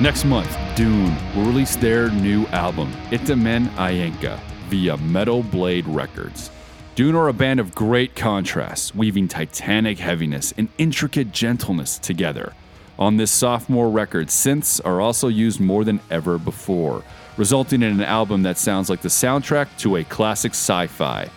Next month, DVNE will release their new album, Etemen Ænka, via Metal Blade Records. DVNE are a band of great contrasts, weaving titanic heaviness and intricate gentleness together. On this sophomore record, synths are also used more than ever before, resulting in an album that sounds like the soundtrack to a classic sci-fi.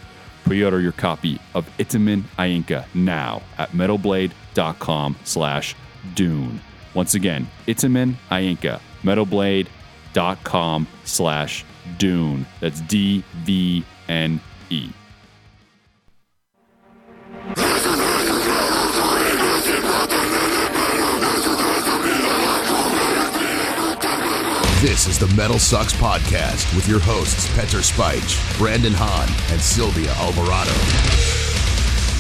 Pre-order your copy of Etemen Ænka now at metalblade.com slash dvne. Once again, Etemen Ænka, metalblade.com slash dvne. That's D-V-N-E. This is the MetalSucks Podcast with your hosts, Petar Spych, Brandon Hahn, and Sylvia Alvarado.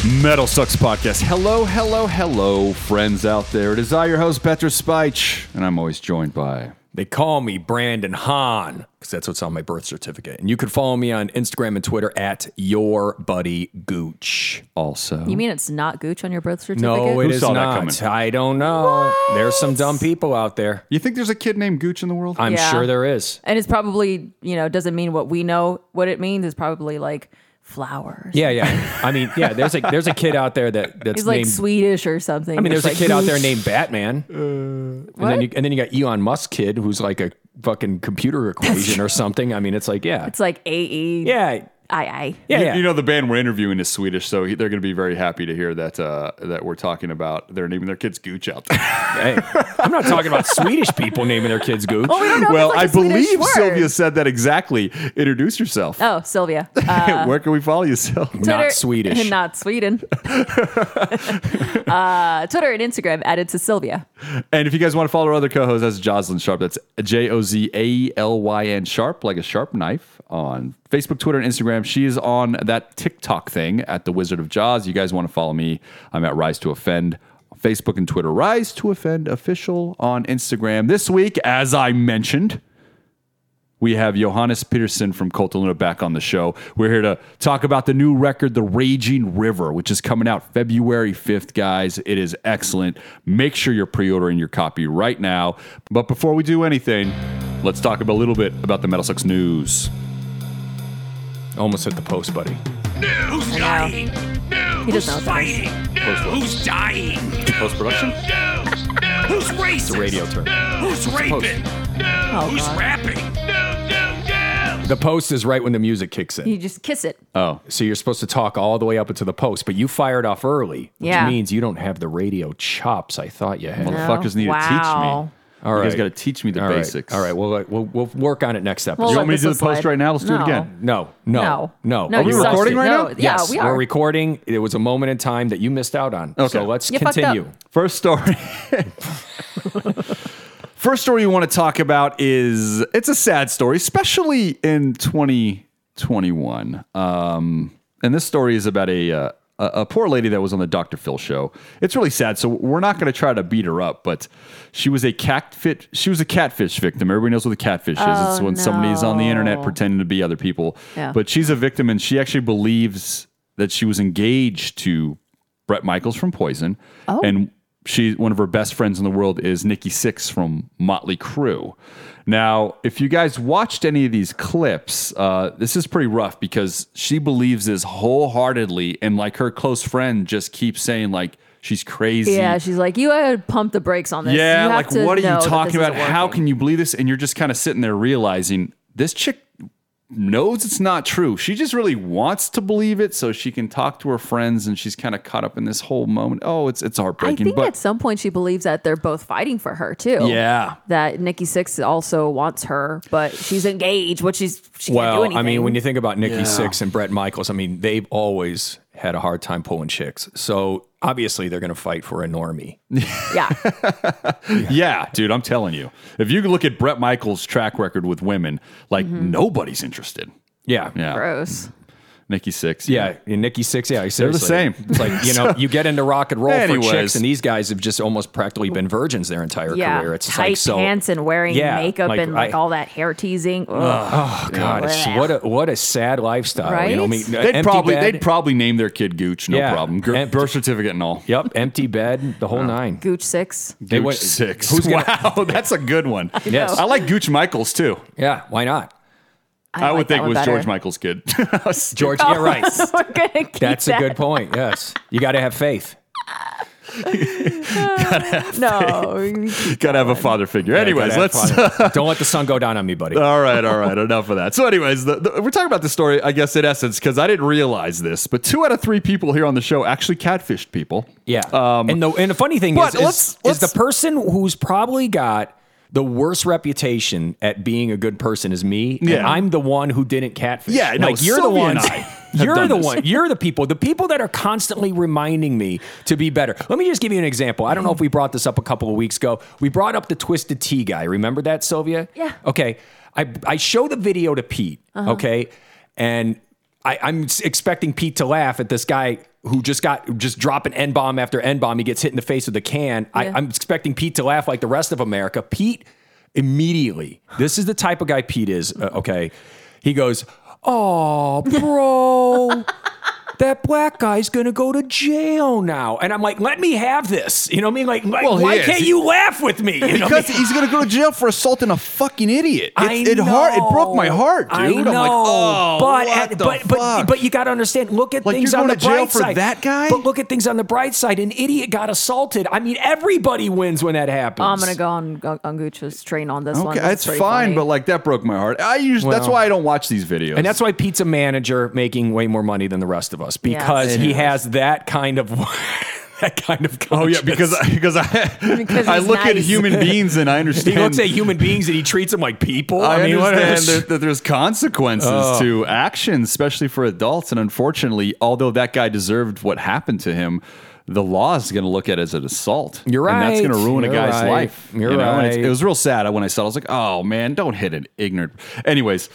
MetalSucks Podcast. Hello, hello, hello, friends out there. It is I, your host, Petar Spych, and I'm always joined by They call me Brandon Hahn because that's what's on my birth certificate. And you can follow me on Instagram and Twitter at your buddy Gooch. also. You mean it's not Gooch on your birth certificate? No, it Who is saw that not. coming? I don't know. There's some dumb people out there. you think there's a kid named Gooch in the world? I'm Yeah. sure there is. And it's probably, you know, doesn't mean what we know what it means. It's probably like flowers. Yeah, yeah. I mean, yeah. There's a there's a kid out there that that's He's like named. Swedish or something. I mean, It's there's a like kid out there named Batman, uh, and then you and then you got Elon Musk kid who's like a fucking computer equation or something. I mean, it's like yeah, It's like AE. yeah, I I. yeah, You- yeah. You know the band we're interviewing is Swedish, so he- they're going to be very happy to hear that uh, that we're talking about they're naming their kids Gooch out there. Hey, I'm not talking about Swedish people naming their kids Gooch. Oh, we don't know. well, it's I like a Swedish believe word. Sylvia said that exactly. Introduce yourself. Oh, Sylvia. Uh, Where can we follow you, Syl? Twitter- Not Swedish. Not Sweden. uh, Twitter and Instagram added to Sylvia. And if you guys want to follow our other co-host, that's Jozalyn Sharp. That's J O Z A L Y N Sharp, like a sharp knife on Facebook, Twitter, and Instagram. She is on that TikTok thing at the Wizard of Jaws. You guys want to follow me? I'm at Rise to Offend. Facebook and Twitter, Rise to Offend Official on Instagram. This week, as I mentioned, we have Johannes Persson from Cult of Luna back on the show. We're here to talk about the new record, The Raging River, which is coming out February 5th, guys. It is excellent. Make sure you're pre ordering your copy right now. But before we do anything, let's talk a little bit about the MetalSucks news. Almost hit the post, buddy. Who's know. dying? No. He doesn't Who's know what that is. fighting? No. Who's dying? Post production? No. No. Who's racist? a radio term. No. Who's raping? No. Oh, Who's God. rapping? No. No. No. The post is right when the music kicks in. You just kiss it. Oh, So you're supposed to talk all the way up into the post, but you fired off early, which Yeah. means you don't have the radio chops I thought you had. motherfuckers need to teach Wow. Me. All You guys got to teach me the All right. basics. All right. Well, we'll we'll work on it next episode. We'll You want me to this do one the post slide. right now? Let's do it No. again. no, no, No. no. No, Are we you sucked recording right no, now? Yeah, yes, we are. are recording. It was a moment in time that you missed out on. Okay. So let's You fucked continue. First story. First story you want to talk about is it's a sad story, especially in 2021. Um, and this story is about a uh, a a poor lady that was on the Dr. Phil show. It's really sad, so we're not going to try to beat her up, but she was a catfish. She was a catfish victim. Everybody knows what a catfish is. It's Oh, when somebody's on the internet no. pretending to be other people. Yeah. But she's a victim, and she actually believes that she was engaged to Bret Michaels from Poison, Oh. and she one of her best friends in the world is Nikki Sixx from Mötley Crüe. Now, if you guys watched any of these clips, uh, this is pretty rough because she believes this wholeheartedly, and like her close friend just keeps saying like she's crazy. Yeah, she's like, you gotta pump the brakes on this. Yeah, You have like to what are you talking about? How can you believe this? And you're just kind of sitting there realizing this chick knows it's not true. She just really wants to believe it so she can talk to her friends and she's kind of caught up in this whole moment. Oh, it's it's heartbreaking. I heartbreaking. think but at some point she believes that they're both fighting for her too. Yeah. That Nikki Sixx also wants her, but she's engaged, which she's she can't do Well, anything. I mean, when you think about Nikki Yeah. Six and Bret Michaels, I mean, they've always had a hard time pulling chicks. So obviously they're going to fight for a normie. yeah, yeah, dude, I'm telling you. If you look at Bret Michaels' track record with women, like Mm-hmm. nobody's interested. Yeah. Yeah. gross. Nikki Sixx. Yeah, and Nikki Sixx. Yeah, They're the same. It's like you know, you get into rock and roll for chicks, and these guys have just almost practically been virgins their entire Yeah, career. It's just tight like so. pants and wearing Yeah, makeup like, and like I- all that hair teasing. Ugh. Oh God, it's, what a what a sad lifestyle. You know, I mean, Right? They'd probably bed. they'd probably name their kid Gooch, no Yeah. problem. Gr- Empty- birth certificate and all. Yep, empty bed, the whole nine. Gooch six. Gooch went- Six. who's gonna- wow, that's a good one. Yes. I like Gooch Michaels too. Yeah, why not? I, would like that think it was better. George Michaels' kid. George, yeah, oh, right. We're gonna That's a good point. Yes, you got to have faith. No, Gotta have a father figure. Anyways, let's. don't let the sun go down on me, buddy. All right, all right, enough of that. So, anyways, the, the, we're talking about the story, I guess, in essence, because I didn't realize this, but two out of three people here on the show actually catfished people. Yeah. Um, and the and the funny thing is, is, let's- is let's- the person who's probably got the worst reputation at being a good person is me. and Yeah. I'm the one who didn't catfish. Yeah, no, like you're Sylvia the and ones. You're the this. one. You're the people. The people that are constantly reminding me to be better. Let me just give you an example. I don't know if we brought this up a couple of weeks ago. We brought up the twisted tea guy. Remember that, Sylvia? Yeah. Okay. I I show the video to Pete. Uh-huh. Okay, and I, I'm expecting Pete to laugh at this guy who just got just dropping n bomb after n bomb. He gets hit in the face with a can. I, Yeah. I'm expecting Pete to laugh like the rest of America. Pete immediately. This is the type of guy Pete is. uh, okay, he goes, "Oh, bro." That black guy's gonna go to jail now, and I'm like, let me have this. You know what I mean? Like, like Well, why is. can't He- you laugh with me? You know what I Because mean? he's gonna go to jail for assaulting a fucking idiot. It, I it hard. It broke my heart, dude. I know, am like, oh, but what at- the but but fuck? but you got to understand. Look at Like, things you're on the to jail bright for side. that guy? But look at things on the bright side. An idiot got assaulted. I mean, everybody wins when that happens. I'm gonna go on on, on Gooch's train on this one. Okay, This it's is fine, funny. but like that broke my heart. I usually that's why I don't watch these videos. And that's why Pizza manager making way more money than the rest of us because he Anyways. has that kind of that kind of oh yeah, because I, because I Because I he's look at human beings and I understand. he looks at human beings and he treats them like people. I, mean, understand is- that, that there's consequences Oh. to actions, especially for adults. And unfortunately, although that guy deserved what happened to him, the law is going to look at it as an assault. You're right. And that's going to ruin a You're guy's right. life. You're you know? And it's- right. It was real sad when I saw it. I was like, oh man, don't hit an ignorant. Anyways,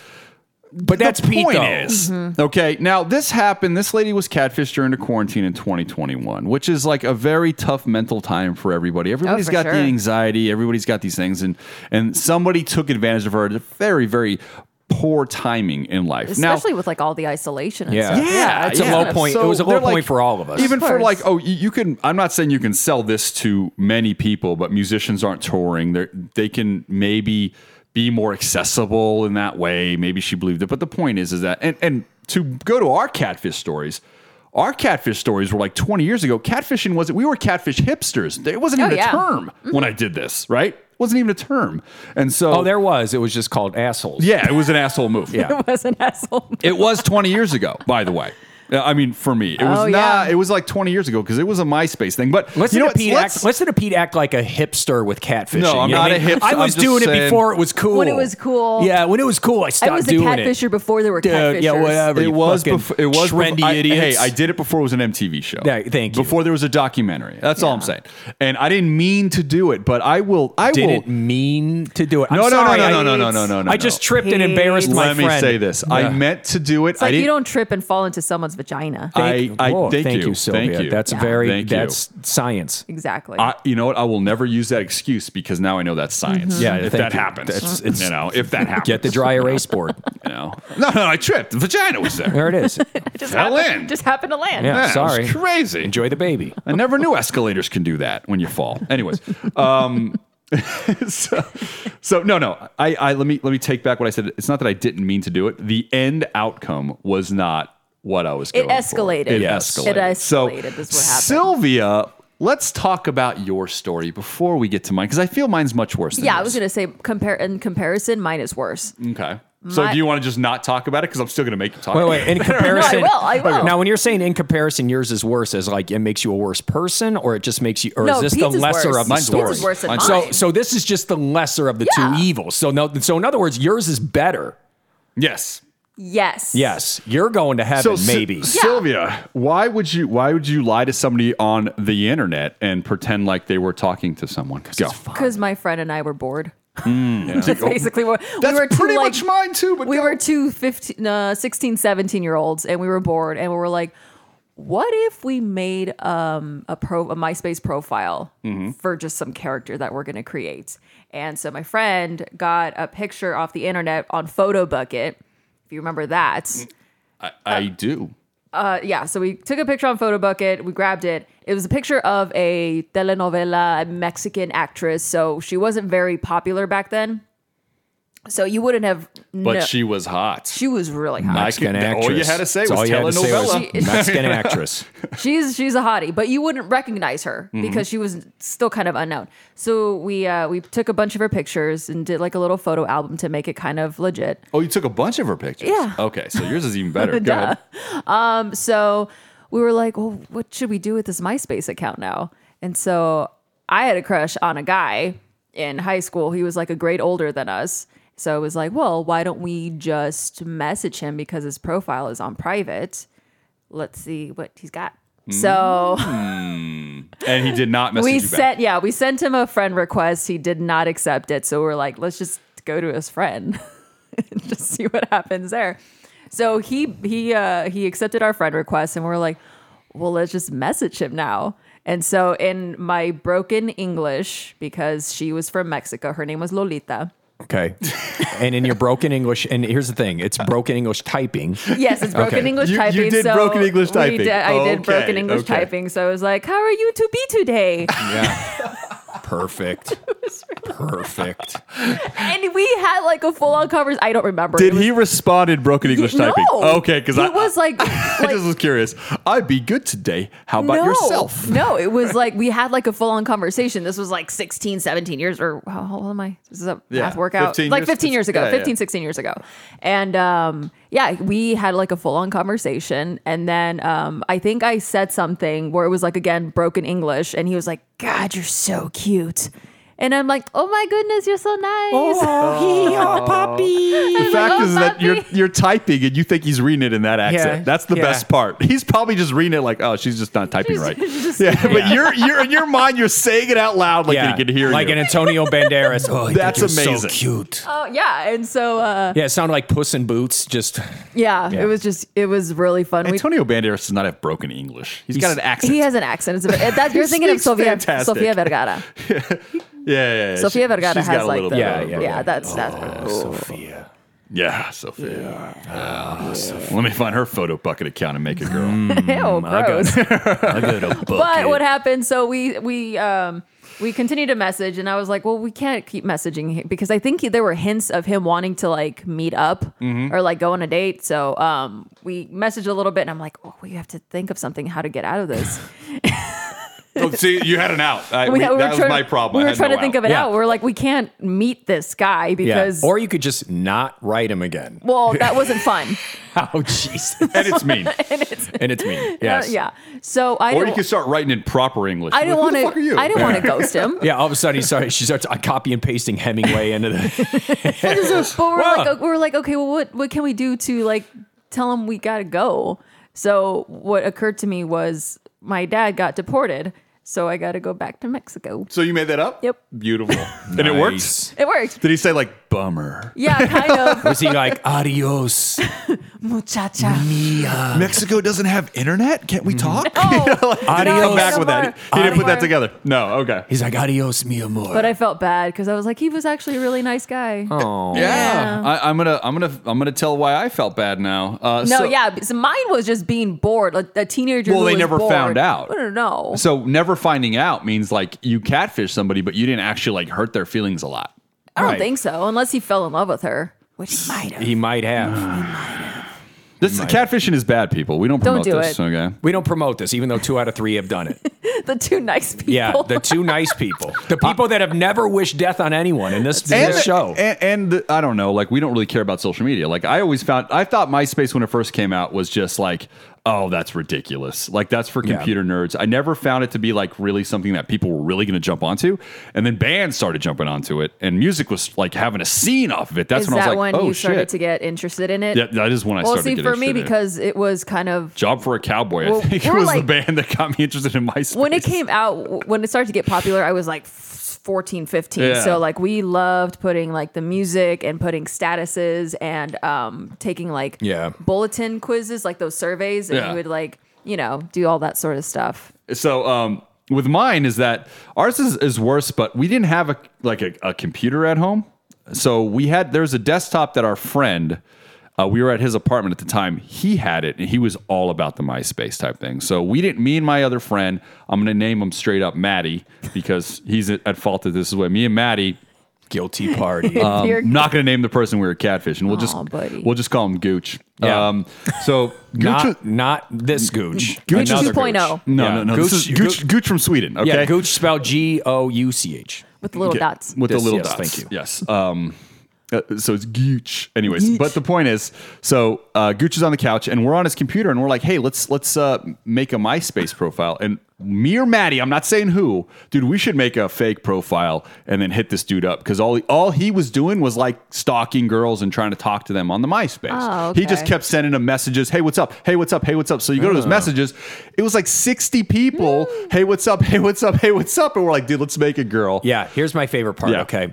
but that's the Pete point though. is mm-hmm. okay. Now this happened. This lady was catfished during the quarantine in 2021, which is like a very tough mental time for everybody. Oh, everybody's for got the anxiety. Everybody's got these things, and and somebody took advantage of her. at a Very very poor timing in life. especially now, with like all the isolation. And Yeah. stuff. yeah, it's a low point. It was a low they're point for all of us. Even Of for like, oh, you, you can. I'm not saying you can sell this to many people, but musicians aren't touring. They they can maybe be more accessible in that way. Maybe she believed it, but the point is, is that and and to go to our catfish stories. Our catfish stories were like 20 years ago. Catfishing wasn't, we were catfish hipsters. It wasn't Oh, even yeah. a term mm-hmm. when I did this, right? It wasn't even a term. And so, Oh, there was. It was just called assholes. yeah, it was an asshole move. Yeah. It was an asshole. It was 20 years ago, by the way. I mean, for me, it was Oh, not. yeah. It was like 20 years ago because it was a MySpace thing. But Listen you know to what? Pete Let's- act. Listen to Pete act like a hipster with catfishing. No, I'm You know not what a I mean? hipster. I I'm was just doing it saying- before it was cool. When it was cool. Yeah, when it was cool, I stopped doing it. I stopped was a doing it. catfisher before there were Dude, catfishers. yeah, whatever. It you was fucking before. It was trendy before, I- idiots. hey, I did it before it was an MTV show. Yeah, thank you. Before there was a documentary. That's all I'm saying. And I didn't mean to do it, but I will. I didn't will. mean to do it. I'm No, no, no, sorry. no, I- no, no, no, no, no, no. I just no. tripped and embarrassed my Let me friend. say this. I Yeah. meant to do it. It's I like didn't. you don't trip and fall into someone's vagina. I, I Whoa, thank, thank you, Sylvia. Thank you. That's Yeah. very. Thank you. science. exactly. I, you know what? I will never use that excuse because now I know that's science. Yeah, if that you. happens, That's- it's- you know, if that happens, Get the dry erase board. You know, no, no, I tripped. The vagina was there. There it is. just fell happened, in. Just happened to land. Yeah. Yeah, it sorry. was crazy. Enjoy the baby. I never knew escalators can do that when you fall. Anyways, um, so, so no, no. I, I let me let me take back what I said. It's not that I didn't mean to do it. The end outcome was not what I was. It Going for. It escalated. It Yes. escalated. It escalated So, is what happened. Sylvia, let's talk about your story before we get to mine because I feel mine's much worse. Than Yeah, I was gonna say compare in comparison, mine is worse. Okay. So My- do you want to just not talk about it? Because I'm still going to make you talk. Wait, about wait. it. In comparison, I will, I will. Now, when you're saying in comparison, yours is worse, as like it makes you a worse person, or it just makes you, or No, is this Pete's the lesser worse. of the Mine's story? worse. is worse than Mine's- So, mine. so this is just the lesser of the Yeah. two evils. So, no, so in other words, yours is better. Yes. Yes. Yes, you're going to heaven, Sy- maybe. Sylvia, why would you why would you lie to somebody on the internet and pretend like they were talking to someone? Go. Because my friend and I were bored. That's basically what That's we were. Two, pretty like, much mine too. But we go. were two 15, uh, 16, 17 year olds, and we were bored, and we were like, "What if we made um, a pro a MySpace profile for just some character that we're going to create?" And so my friend got a picture off the internet on Photobucket. You remember that, I, I do. uh, yeah. So we took a picture on Photobucket. We grabbed it. It was a picture of a telenovela Mexican actress. So she wasn't very popular back then. So you wouldn't have. But kno- she was hot. she was really hot. I Mexican could- actress. all you had to say That's was all you had to say was telenovela. Mexican actress. She's she's a hottie, but you wouldn't recognize her Mm-hmm. because she was still kind of unknown. So we uh, we took a bunch of her pictures and did like a little photo album to make it kind of legit. Oh, you took a bunch of her pictures. Yeah. Okay, so yours is even better. Go Duh. ahead. So we were like, well, what should we do with this MySpace account now? And so I had a crush on a guy in high school. He was like a grade older than us. So it was like, well, why don't we just message him because his profile is on private? Let's see what he's got. So And he did not message we sent yeah we sent him a friend request. He did not accept it. So we're like let's just go to his friend and just see what happens there. So he he uh he accepted our friend request and we're like well let's just message him now. And so in my broken english because she was from mexico her name was lolita Okay. And in your broken English, and here's the thing it's broken English typing. Yes, it's broken Okay. English You- you did so broken English we typing. did- I did broken English okay. typing. So I was like, "How are you to be today?" Yeah. Perfect. Perfect. and we had like a full on conversation. I don't remember. Did was- he respond in broken English no. typing? Okay, because I was like, I just was curious. I'd be good today. How about no, yourself? no, it was like we had like a full on conversation. This was like 16, 17 years or how how old am I? This is a Yeah, math workout. 15 like years- 15 years ago, yeah, yeah. 15, 16 years ago. And um, yeah, we had like a full on conversation. And then um, I think I said something where it was like, again, broken English. And he was like, God, you're so cute cute. And I'm like, oh my goodness, you're so nice. Oh, puppy. The fact oh, is that you're you're typing and you think he's reading it in that accent. Yeah, That's the yeah. best part. He's probably just reading it like, oh, she's just not typing She's- right. she's just- yeah, but you're you're in your mind, you're saying it out loud like Yeah. he can hear it. like you. an Antonio Banderas. Oh, I That's think you're amazing. So cute. Oh, yeah. And so, uh, Yeah, it sounded like Puss in Boots. Just yeah, Yeah. it was just, it was really fun. We- Antonio Banderas does not have broken English. he's got an accent. He has an accent. It's a, that, you're thinking of Sofia. Sofia Vergara. Yeah, yeah, yeah. Sofia She- Vergara she's got a like little the, bit yeah, of yeah. that's that's pretty cool. Sofia. Yeah, Sofia. Ah, Let me find her Photobucket account and make a girl. Ew, gross. I got a bucket. But what happened? So we we um we continued to message, and I was like, well, we can't keep messaging him because I think he, there were hints of him wanting to like meet up Mm-hmm. or like go on a date. So um we messaged a little bit, and I'm like, oh, we have to think of something how to get out of this. oh, see, you had an out. I, We, we- we that was trying, my problem. We I were trying no to think out. of it Yeah. out. We're like, we can't meet this guy Yeah. because. Or you could just not write him again. well, that wasn't fun. Oh, jeez. and it's mean. and it's, and it's me. uh, yeah. So I Or you can start writing in proper English. I didn't want the fuck are to. I didn't want to ghost him. Yeah, all of a sudden he started, she starts uh, copy and pasting Hemingway into the. But we're Wow. like, we were like, okay, well, what what can we do to like tell him we gotta go? So what occurred to me was my dad got deported, so I got to go back to Mexico. So you made that up? Yep. Beautiful. And it worked? Nice. It worked. Did he say like bummer? Yeah, kind of. Was he like, adios, Muchacha. Mia? Mexico doesn't have internet? Can't we talk? Oh, Adios. Come back with that. He didn't put that together. No, okay. He's like, adios, mi amor. But I felt bad because I was like, he was actually a really nice guy. oh. Yeah, I, I'm gonna, I'm gonna, I'm gonna tell why I felt bad now. Uh, No, so, yeah, so mine was just being bored, like a teenager. Well, who they was never bored. found out. I don't know. So never finding out means like you catfish somebody, but you didn't actually like hurt their feelings a lot. I don't Right. think so, unless he fell in love with her, which he might have. He might have. This catfishing is bad, people. We don't Don't promote do this. it. Okay. We don't promote this, even though two out of three have done it. the two nice people. Yeah, the two nice people, the uh, people that have never wished death on anyone in this, in and this show. And, and the, I don't know, like we don't really care about social media. Like I always found, I thought MySpace when it first came out was just like, oh, that's ridiculous. Like that's for Yeah. computer nerds. I never found it to be like really something that people were really going to jump onto. And then bands started jumping onto it, and music was like having a scene off of it. That's is when I that was like, when oh you started shit. to get interested in it? yeah, that is when I well, started. see, to get for me, interested in because it was kind of Job for a Cowboy, Well, I think we're was the band that got me interested in MySpace. when it came out, when it started to get popular, I was like f- 14, 15. Yeah. So like we loved putting like the music and putting statuses and um taking like Yeah. bulletin quizzes, like those surveys, and Yeah. we would like, you know, do all that sort of stuff. So um, with mine is that ours is, is worse, but we didn't have a like a, a computer at home. So we had there's a desktop that our friend. Uh, we were at his apartment at the time. He had it, and he was all about the MySpace type thing. So we didn't. Me and my other friend, I'm going to name him straight up Maddie because he's at, at fault that this is way. Me and Maddie, Guilty party. um, You're- not going to name the person we were catfishing. We'll just Aw, buddy. we'll just call him Gooch. Yeah. Um, so Gooch, not, not this Gooch. Gooch Another 2.0. no, Yeah. no, no, Gooch, this is Gooch, Gooch from Sweden. Okay, Yeah, Gooch spelled G O U C H. with the little Okay, dots. With Yes, the little yes, dots. thank you. Yes. Um, uh, so it's Gooch. Anyways, but the point is, so uh, Gooch is on the couch, and we're on his computer, and we're like, "Hey, let's let's uh, make a MySpace profile." And me or Maddie, I'm not saying who, dude, we should make a fake profile and then hit this dude up because all all he was doing was like stalking girls and trying to talk to them on the MySpace. Oh, He just kept sending them messages. Hey, what's up? Hey, what's up? Hey, what's up? So you go to Oh. those messages. It was like 60 people. hey, what's up? Hey, what's up? Hey, what's up? And we're like, dude, let's make a girl. Yeah, here's my favorite part. Yeah. Okay.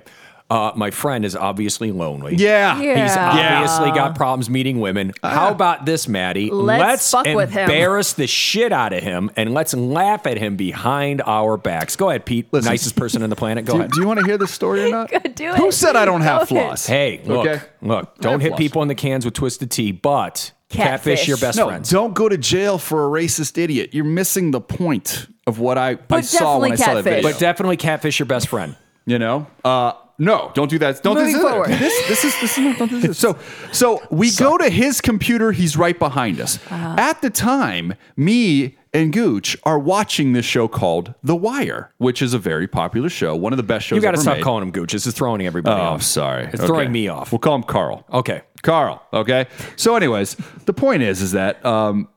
Uh, my friend is obviously lonely. Yeah. Yeah. He's Yeah. obviously got problems meeting women. How about this, Maddie? Let's fuck with him. embarrass the shit out of him and let's laugh at him behind our backs. Go ahead, Pete. Listen. Nicest person on the planet. Go Do, ahead. do you want to hear this story or not? Do it. Who it. said I don't have Go ahead. flaws? Hey, look, Okay. look. Don't hit flaws. people in the cans with twisted tea, but catfish, Catfish. your best No, friends. don't go to jail for a racist idiot. You're missing the point of what I, I saw when I definitely saw that video. But definitely catfish your best friend. you know, uh, no, don't do that. Don't do Moving this. forward. This, this is this is don't do this. So so we go to his computer. He's right behind us. Uh-huh. At the time, me and Gooch are watching this show called The Wire, which is a very popular show, one of the best shows. You got to stop made. calling him Gooch. This is throwing everybody Oh, off. sorry. It's throwing me off. We'll call him Carl. Okay. Carl. Okay. So, anyways, the point is, is that um,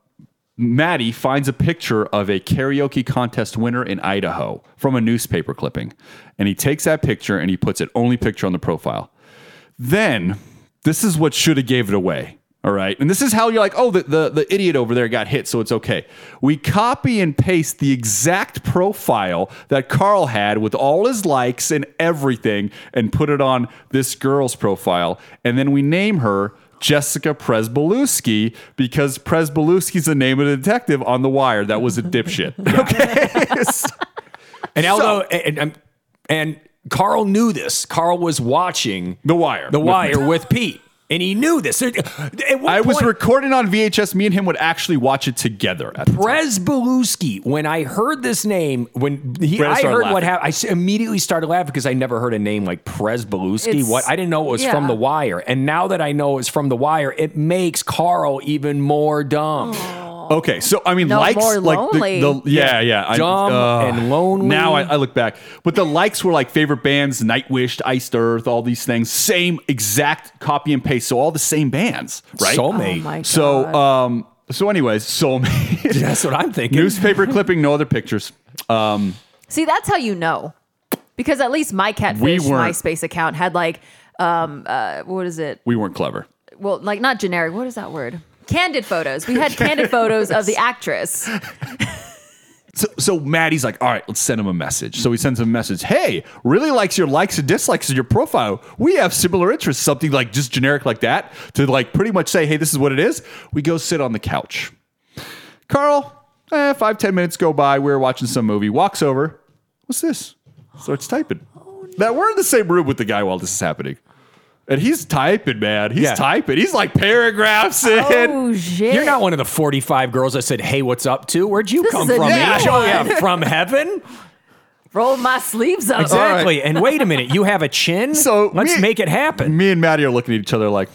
Maddie finds a picture of a karaoke contest winner in Idaho from a newspaper clipping, and he takes that picture and he puts it only picture on the profile. Then, this is what should have gave it away. All right. And this is how you're like, oh, the, the, the idiot over there got hit, so it's okay. We copy and paste the exact profile that Carl had with all his likes and everything and put it on this girl's profile. And then we name her Jessica Pryzbylewski because Pryzbylewski's the name of the detective on The Wire that was a dipshit. Okay. And although and, and and Carl knew this. Carl was watching The Wire. The Wire with Pete. And he knew this. At what I was point- recording on VHS. Me and him would actually watch it together. At the time. Pryzbylewski. When I heard this name, when he, I started heard what happened, I immediately started laughing because I never heard a name like Pryzbylewski. It's- What I didn't know it was from. The Wire, and now that I know it's from The Wire, it makes Carl even more dumb. Okay, so I mean, No, likes more like lonely. the, the yeah, yeah, I- Dumb and lonely. Now I, I look back, but the likes were like favorite bands, Nightwish, Iced Earth, all these things, same exact copy and paste, so all the same bands, right? Soulmate. Oh my god. So, um, so anyways, soulmate. That's what I'm thinking. Newspaper clipping, no other pictures. Um, See, that's how you know. Because at least my catfish We weren't- MySpace account had like um uh what is it? we weren't clever. Well, like not generic. What is that word? Candid photos. We had candid photos of the actress. So, so Maddie's like, all right, let's send him a message. So he sends him a message. Hey, really likes your likes and dislikes in your profile. We have similar interests. Something like just generic like that to like pretty much say, hey, this is what it is. We go sit on the couch. Carl, eh, five ten minutes go by. We're watching some movie. Walks over. What's this? Starts typing. Now we're in the same room with the guy while this is happening. And he's typing, man. He's Yeah. typing. He's like paragraphs oh, in. Oh shit. You're not one of the 45 girls that said, "Hey, what's up?" To where'd you This come is a from? new H? Oh, one. yeah, from heaven. roll my sleeves up. Exactly. And wait a minute, you have a chin. So let's me- make it happen. Me and Maddie are looking at each other like,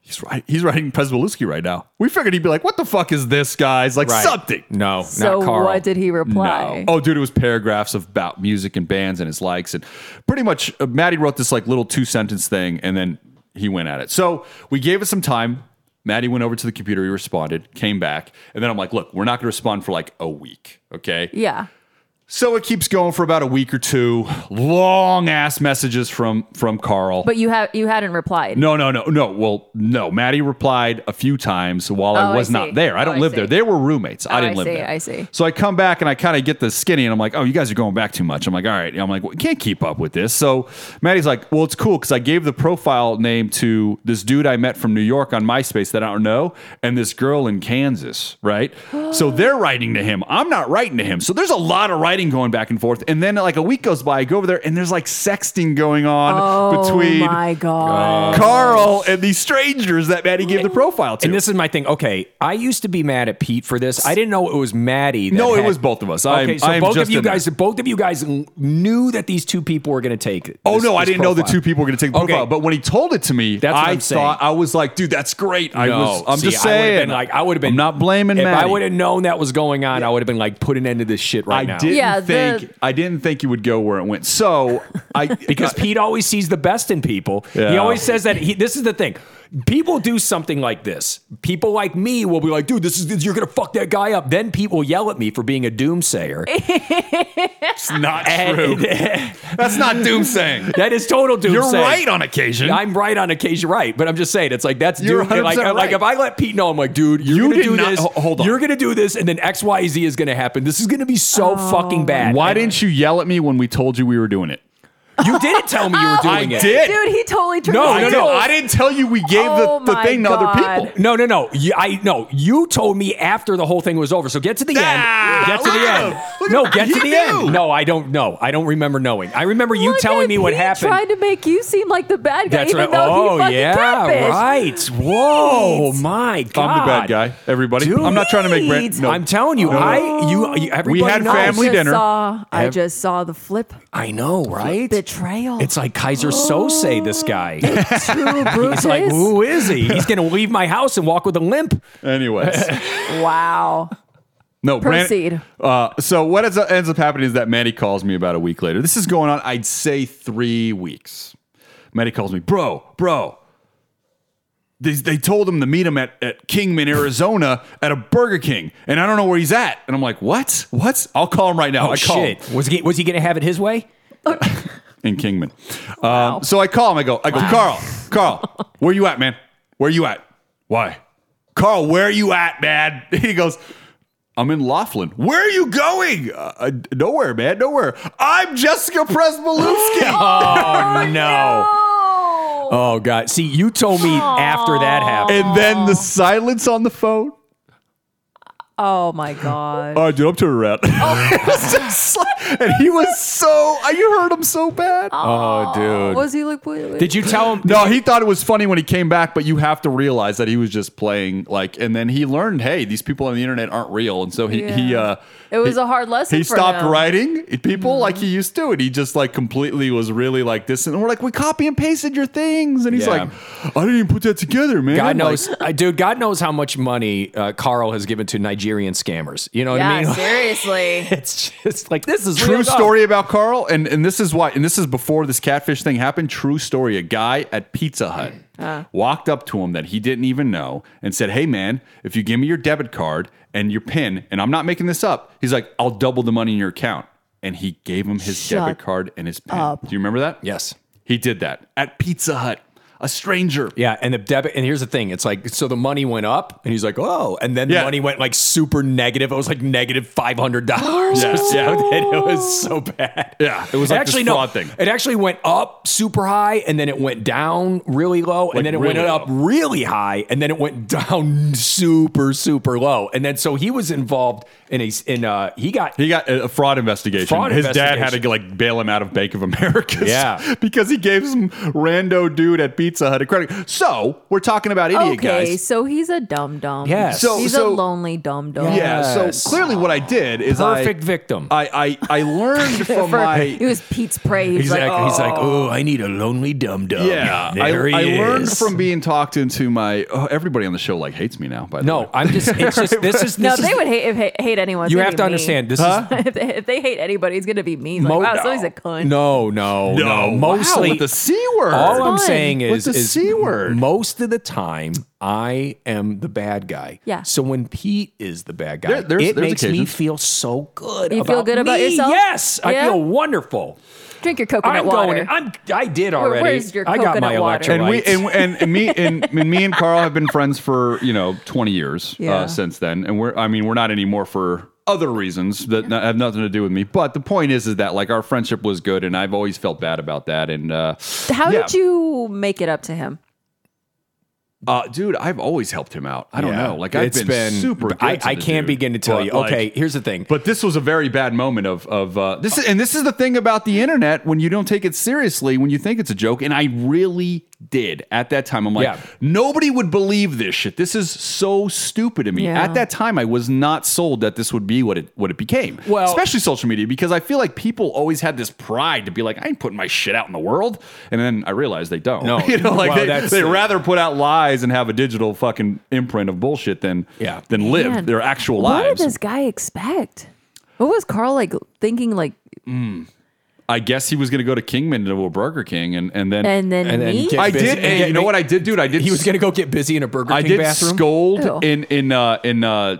he's right. He's writing Pryzbylewski right now. We figured he'd be like, what the fuck is this, guys? Like Right. something. No, So not Carl. what did he reply? No. Oh, dude, it was paragraphs about music and bands and his likes. And pretty much, uh, Maddie wrote this like little two sentence thing and then he went at it. So we gave it some time. Maddie went over to the computer. He responded, came back. And then I'm like, look, we're not going to respond for like a week. Okay. Yeah. So it keeps going for about a week or two. Long ass messages from from Carl. But you have you hadn't replied. no, no, no, no. Well, no. Maddie replied a few times while Oh, I I was see. not there. I Oh, don't I live see. there. They were roommates. I Oh, didn't I live see, there. I see. So I come back and I kind of get the skinny, and I'm like, "Oh, you guys are going back too much." I'm like, "All right." I'm like, well, "We can't keep up with this." So Maddie's like, "Well, it's cool because I gave the profile name to this dude I met from New York on MySpace that I don't know, and this girl in Kansas, right? so they're writing to him. I'm not writing to him. So there's a lot of writing going back and forth. And then like a week goes by, I go over there, and there's like sexting going on Oh between my god. Carl and these strangers that Maddie gave the profile to. And this is my thing. Okay, I used to be mad at Pete for this. I didn't know it was Maddie. That No, it was both of us. I'm- Okay, so I'm both just of you in there. guys, both of you guys knew that these two people were going to take. Oh this- no, I didn't know the two people were going to take the Okay. profile. But when he told it to me, That's what I I'm saying. thought I was like, dude, that's great. I was. I'm see, just saying. been like, I would have been. I'm not blaming If Maddie. I would have known that was going on, I would have been like, put an end to this shit right I now. didn't Yeah, the- think. I didn't think you would go where it went. So I because Pete always sees the best in people. He always says that he, this is the thing. People do something like this. People like me will be like, dude, this is you're gonna fuck that guy up. Then Pete will yell at me for being a doomsayer. it's not true. And- that's not doomsaying. that is total doomsaying. You're right on occasion. I'm right on occasion, right? But I'm just saying, it's like that's You're doom, like 100% like if I let Pete know, I'm like, dude, you're You gonna do not- this. hold on. You're gonna do this, and then X, Y, Z is gonna happen. This is gonna be so Oh. fucking bad. Why And didn't you yell at me when we told you we were doing it? You didn't tell me you were doing I it? did. Dude, he totally turned No, his no, no, tables. I didn't tell you we gave Oh the, the my thing to other God. people. No, no, no. You, I no. You told me after the whole thing was over. So get to the Ah, end. Get to look the at end. him. Look No, at get him. to He the knew. end. No, I don't know. I don't remember knowing. I remember you Look telling at me what Pete happened. Trying to make you seem like the bad guy, That's even right. though Oh he fucking yeah, catfished. right. Whoa, Pete. my god. I'm the bad guy. Everybody. Dude. I'm not trying to make. Brand, no. I'm telling you, I you, you everybody had knows. family I just dinner. Saw, I Ev- just saw the flip I know, right? Betrayal. It's like Keyser Söze, this guy. True Brutus. He's like, who is he? He's gonna leave my house and walk with a limp. Anyways. Wow. No, Brand- Proceed. uh, so what ends up, ends up happening is that Maddie calls me about a week later. This is going on, I'd say, three weeks. Maddie calls me, bro, bro. They, they told him to meet him at, at Kingman, Arizona, at a Burger King, and I don't know where he's at. And I'm like, what? What? I'll call him right now. Oh I call him shit! Was he was he gonna have it his way? in Kingman. Um, so I call him. I go, I go, Carl, Carl, where you at, man? Where you at? Why? Carl, where are you at, man? He goes, I'm in Laughlin. Where are you going? Uh, uh, nowhere, man. Nowhere. I'm Jessica Pryzbylewski. Oh no! Oh. Oh god! See, you told me after that happened. and then the silence on the phone. Oh my god. All right, dude, I'm turning around. It was just like- and he was so, you heard him so bad. Oh, dude! Was he like? Wait, wait. Did you tell him? No, he thought it was funny when he came back, but you have to realize that he was just playing like, and then he learned, hey, these people on the internet aren't real, and so he he uh, It was he- a hard lesson He for stopped him. Mm-hmm. writing people like he used to, and he just like completely was really like this, and we're like, we copy and pasted your things, and he's Yeah. like, I didn't even put that together, man. God Like, knows, uh, dude. God knows how much money uh, Carl has given to Nigerian scammers. You know what Yeah, I mean? seriously. It's just like this is True real story about Carl, and, and this is why, and this is before this catfish thing happened. True story. A guy at Pizza Hut Uh. walked up to him that he didn't even know and said, Hey man, if you give me your debit card and your PIN, and I'm not making this up, he's like, I'll double the money in your account. And he gave him his Shut debit card and his PIN. up. Do you remember that? Yes. He did that at Pizza Hut. A stranger. Yeah, and the debit, and here's the thing: it's like so the money went up, and he's like, "Oh," and then the money went like super negative. It was like negative five hundred dollars. Yeah, yeah. it was so bad. Yeah, it was like this actually fraud thing. It actually went up super high, and then it went down really low, Like and then it went up low. really high, and then it went down super super low, and then so he was involved in a in uh he got He got a fraud investigation. Fraud His dad had to like bail him out of Bank of America. Yeah. because he gave some rando dude at Pizza Hut a credit. So we're talking about idiot guys. Okay, guys. so he's a dum dum. Yes. So- he's so- a lonely dum dum. Yeah. Yes. So clearly, what I did is I- perfect victim. I I, I learned from my. It was Pete's praise. He's like, like, he's like, oh, I need a lonely dum dum. Yeah, there I, he I learned is. from being talked into my. Oh, everybody on the show like hates me now. By the way, No, I'm just. It's just. This is. This no, is, they would hate if hate, hate anyone. it's You gonna have be to me. understand. This if, they, if they hate anybody, it's gonna be me. Like, Mo- wow, somebody's a cunt. no, no, no. no, Mostly wow, with the c word. All I'm fun. saying Look is, the is C word. most of the time I am the bad guy. Yeah. So when Pete is the bad guy, There- there's- it there's makes me feel so good. You about feel good about me. yourself? Yes, I feel wonderful. Drink your coconut I'm water. going. In. I'm. I did already. where's your I got my coconut water? electrolytes. and we and, and, and me and, and me and Carl have been friends for you know 20 years Yeah. uh, since then, and we're I mean we're not anymore for other reasons that not- have nothing to do with me. But the point is, is that like our friendship was good, and I've always felt bad about that. And uh, How yeah. did you make it up to him? uh, dude, I've always helped him out. I don't Yeah. know, like I've It's been, super. Good I, to I can't dude. begin to tell But, you. like, Okay, here's the thing. But this was a very bad moment of of uh, this, is, and this is the thing about the internet when you don't take it seriously, when you think it's a joke, and I really did at that time. I'm like, Yeah. nobody would believe this shit. This is so stupid to me. Yeah. At that time, I was not sold that this would be what it what it became. Well- especially social media, because I feel like people always had this pride to be like, I ain't putting my shit out in the world, and then I realized they don't. No. you know, like Well, they that's- they rather put out lies and have a digital fucking imprint of bullshit than Yeah. than live Man, their actual What lives. What did this guy expect? What was Carl like thinking? Like, mm. I guess he was going to go to Kingman to a Burger King, and and then and then And then me? get- I busy- did. and Hey, you know what I did, dude? I did. he was going to go get busy in a Burger I King did bathroom. scold Ew. in in uh, in uh,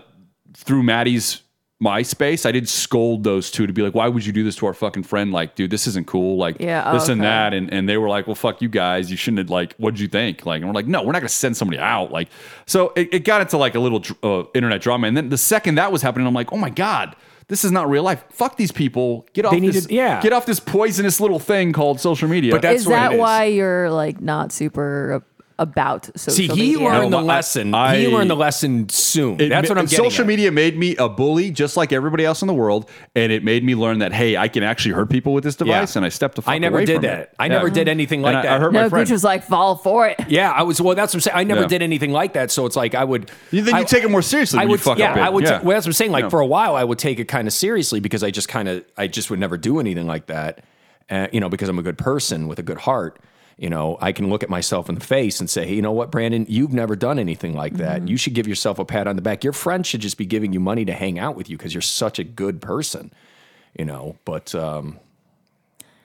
through Maddie's MySpace. I did scold those two to be like, why would you do this to our fucking friend? Like, dude, this isn't cool. Like, Yeah, this and that, and and they were like, well, fuck you guys. You shouldn't have like. What'd you think? Like, and we're like, no, we're not going to send somebody out. Like, so it, it got into like a little uh, internet drama, and then the second that was happening, I'm like, oh my god. This is not real life. Fuck these people. Get off They this. needed- yeah. Get off this poisonous little thing called social media. But that's is that it is. why you're like not super about social See, he media? learned the I- lesson. I- he learned the lesson soon. It That's ma- what I'm getting. Social at. media made me a bully, just like everybody else in the world, and it made me learn that hey, I can actually hurt people with this device, and I stepped the fuck I never away did from that. it. I Yeah. never did anything like And I- that. I hurt my no, friend. Gooch was like, fall for it. Yeah, I was. Well, that's what I'm saying. I never Yeah. did anything like that. So it's like I would. You- then you I- take it more seriously I when you would. fuck yeah, up it. I would. Yeah. Well, that's what I'm saying. Like Yeah. for a while, I would take it kind of seriously because I just kind of, I just would never do anything like that. Uh, you know, because I'm a good person with a good heart. You know, I can look at myself in the face and say, hey, you know what, Brandon, you've never done anything like that. Mm-hmm. You should give yourself a pat on the back. Your friend should just be giving you money to hang out with you because you're such a good person. You know, but. um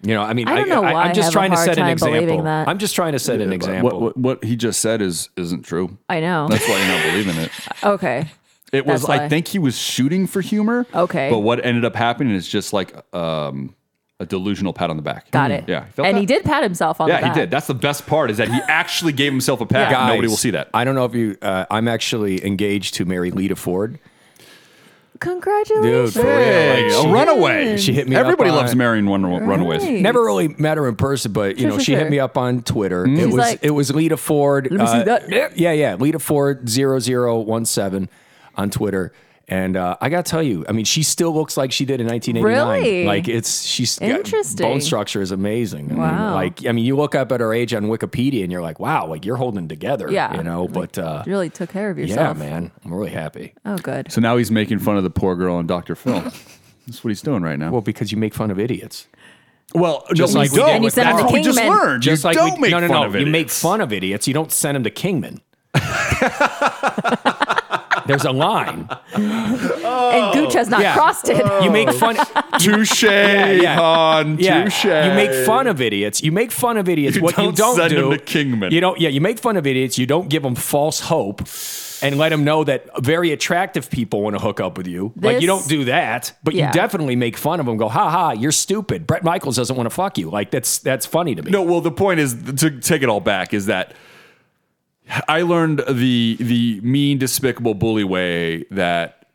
you know, I mean, I don't know why I am just have a trying to hard set an time example. believing that. I'm just trying to set an example. What, what what he just said is isn't true. I know. That's why you're not believing it. okay. It was. That's I think he was shooting for humor. Okay. But what ended up happening is just like um, a delusional pat on the back. Got hmm. it. Yeah. Felt And that? he did pat himself on Yeah, the back. Yeah, he did. That's the best part is that he actually gave himself a pat. Yeah. Nobody will see that. I don't know if you. Uh, I'm actually engaged to marry Lita Ford. Congratulations. Dude, for real, Hey, like, a runaway. she hit me Everybody up loves on- marrying run, runaways. Never really met her in person, but you Sure, know, sure, she hit me up on Twitter. Mm. It She's was like, it was Lita Ford. Let me see uh, that. Yeah, yeah, Lita Ford 0017 on Twitter. And uh, I got to tell you, I mean, she still looks like she did in 1989. Really? Like it's she's Interesting. bone structure is amazing. I mean, Wow. like I mean, you look up at her age on Wikipedia, and you're like, wow, like you're holding together. Yeah. you know. But uh, You really took care of yourself. yeah, man, I'm really happy. Oh, good. So now he's making fun of the poor girl on Dr. Phil. That's what he's doing right now. Well, because you make fun of idiots. Well, Just no, like we we did don't. with That's Carl. what we just learned. Just you like don't we, make no, no, fun no. of You make fun of idiots. You don't send them to Kingman. There's a line. and Gooch has not Yeah. crossed it. You make oh. fun. Touche, yeah. hon. Yeah, Touche. you make fun of idiots. You make fun of idiots. You what you don't don't send do, them to Kingman. You don't. Yeah, you make fun of idiots. You don't give them false hope, and let them know that very attractive people want to hook up with you. like you don't do that, but Yeah. you definitely make fun of them. Go, ha ha, you're stupid. Bret Michaels doesn't want to fuck you. Like that's that's funny to me. No, well, the point is to take it all back is that I learned the the mean, despicable bully way that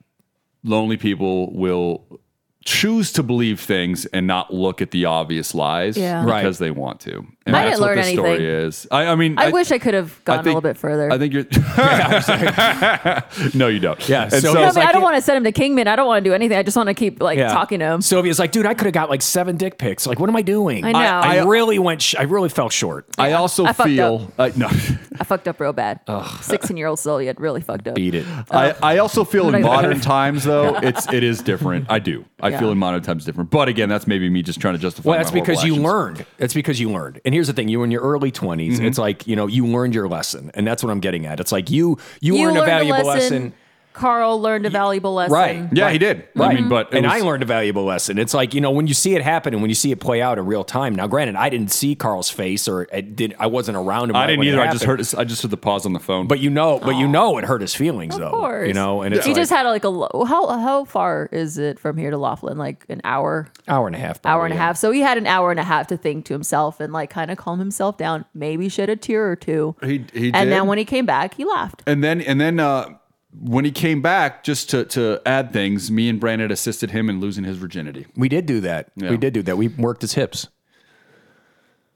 lonely people will choose to believe things and not look at the obvious lies Yeah. Right. because they want to. And I that's didn't what learn the story is. I, I mean, I, wish I could have gone I a think- little bit further. I think you're. no, you don't. Yeah, And so so, no, it's but like I don't want to send him to Kingman. I don't want to do anything. I just want to keep like talking to him. Sylvia's like, dude, I could have got like seven dick pics. Like, what am I doing? I know. I, I- really went. Sh- I really fell short. I also I feel. I uh, no. I fucked up real bad. Sixteen-year-old Sylvia really fucked up. Beat it. I, I also feel in modern times though it's it is different. I do. I Yeah. feel in modern times different. But again, that's maybe me just trying to justify. Well, my that's because you actions. learned. That's because you learned. And here's the thing: you were in your early 20s. Mm-hmm. It's like you know you learned your lesson, and that's what I'm getting at. It's like you you, You learned a learned a valuable lesson. lesson. Carl learned a valuable lesson. Right. Yeah, he did. I mean, but and was- I learned a valuable lesson. It's like you know when you see it happen and when you see it play out in real time. Now, granted, I didn't see Carl's face or it did. I wasn't around him. I right didn't either. I just heard. His, I just heard the pause on the phone. But you know, but you know, it hurt his feelings Of though. course. You know, and it's he like just had like a low. How how far is it from here to Laughlin? Like an hour, hour and a half. hour and a half. So he had an hour and a half to think to himself and like kind of calm himself down. Maybe shed a tear or two. he he and did. then when he came back, he laughed. and then and then uh, when he came back, just to to add things, me and Brandon assisted him in losing his virginity. We did do that. Yeah. We did do that. We worked his hips.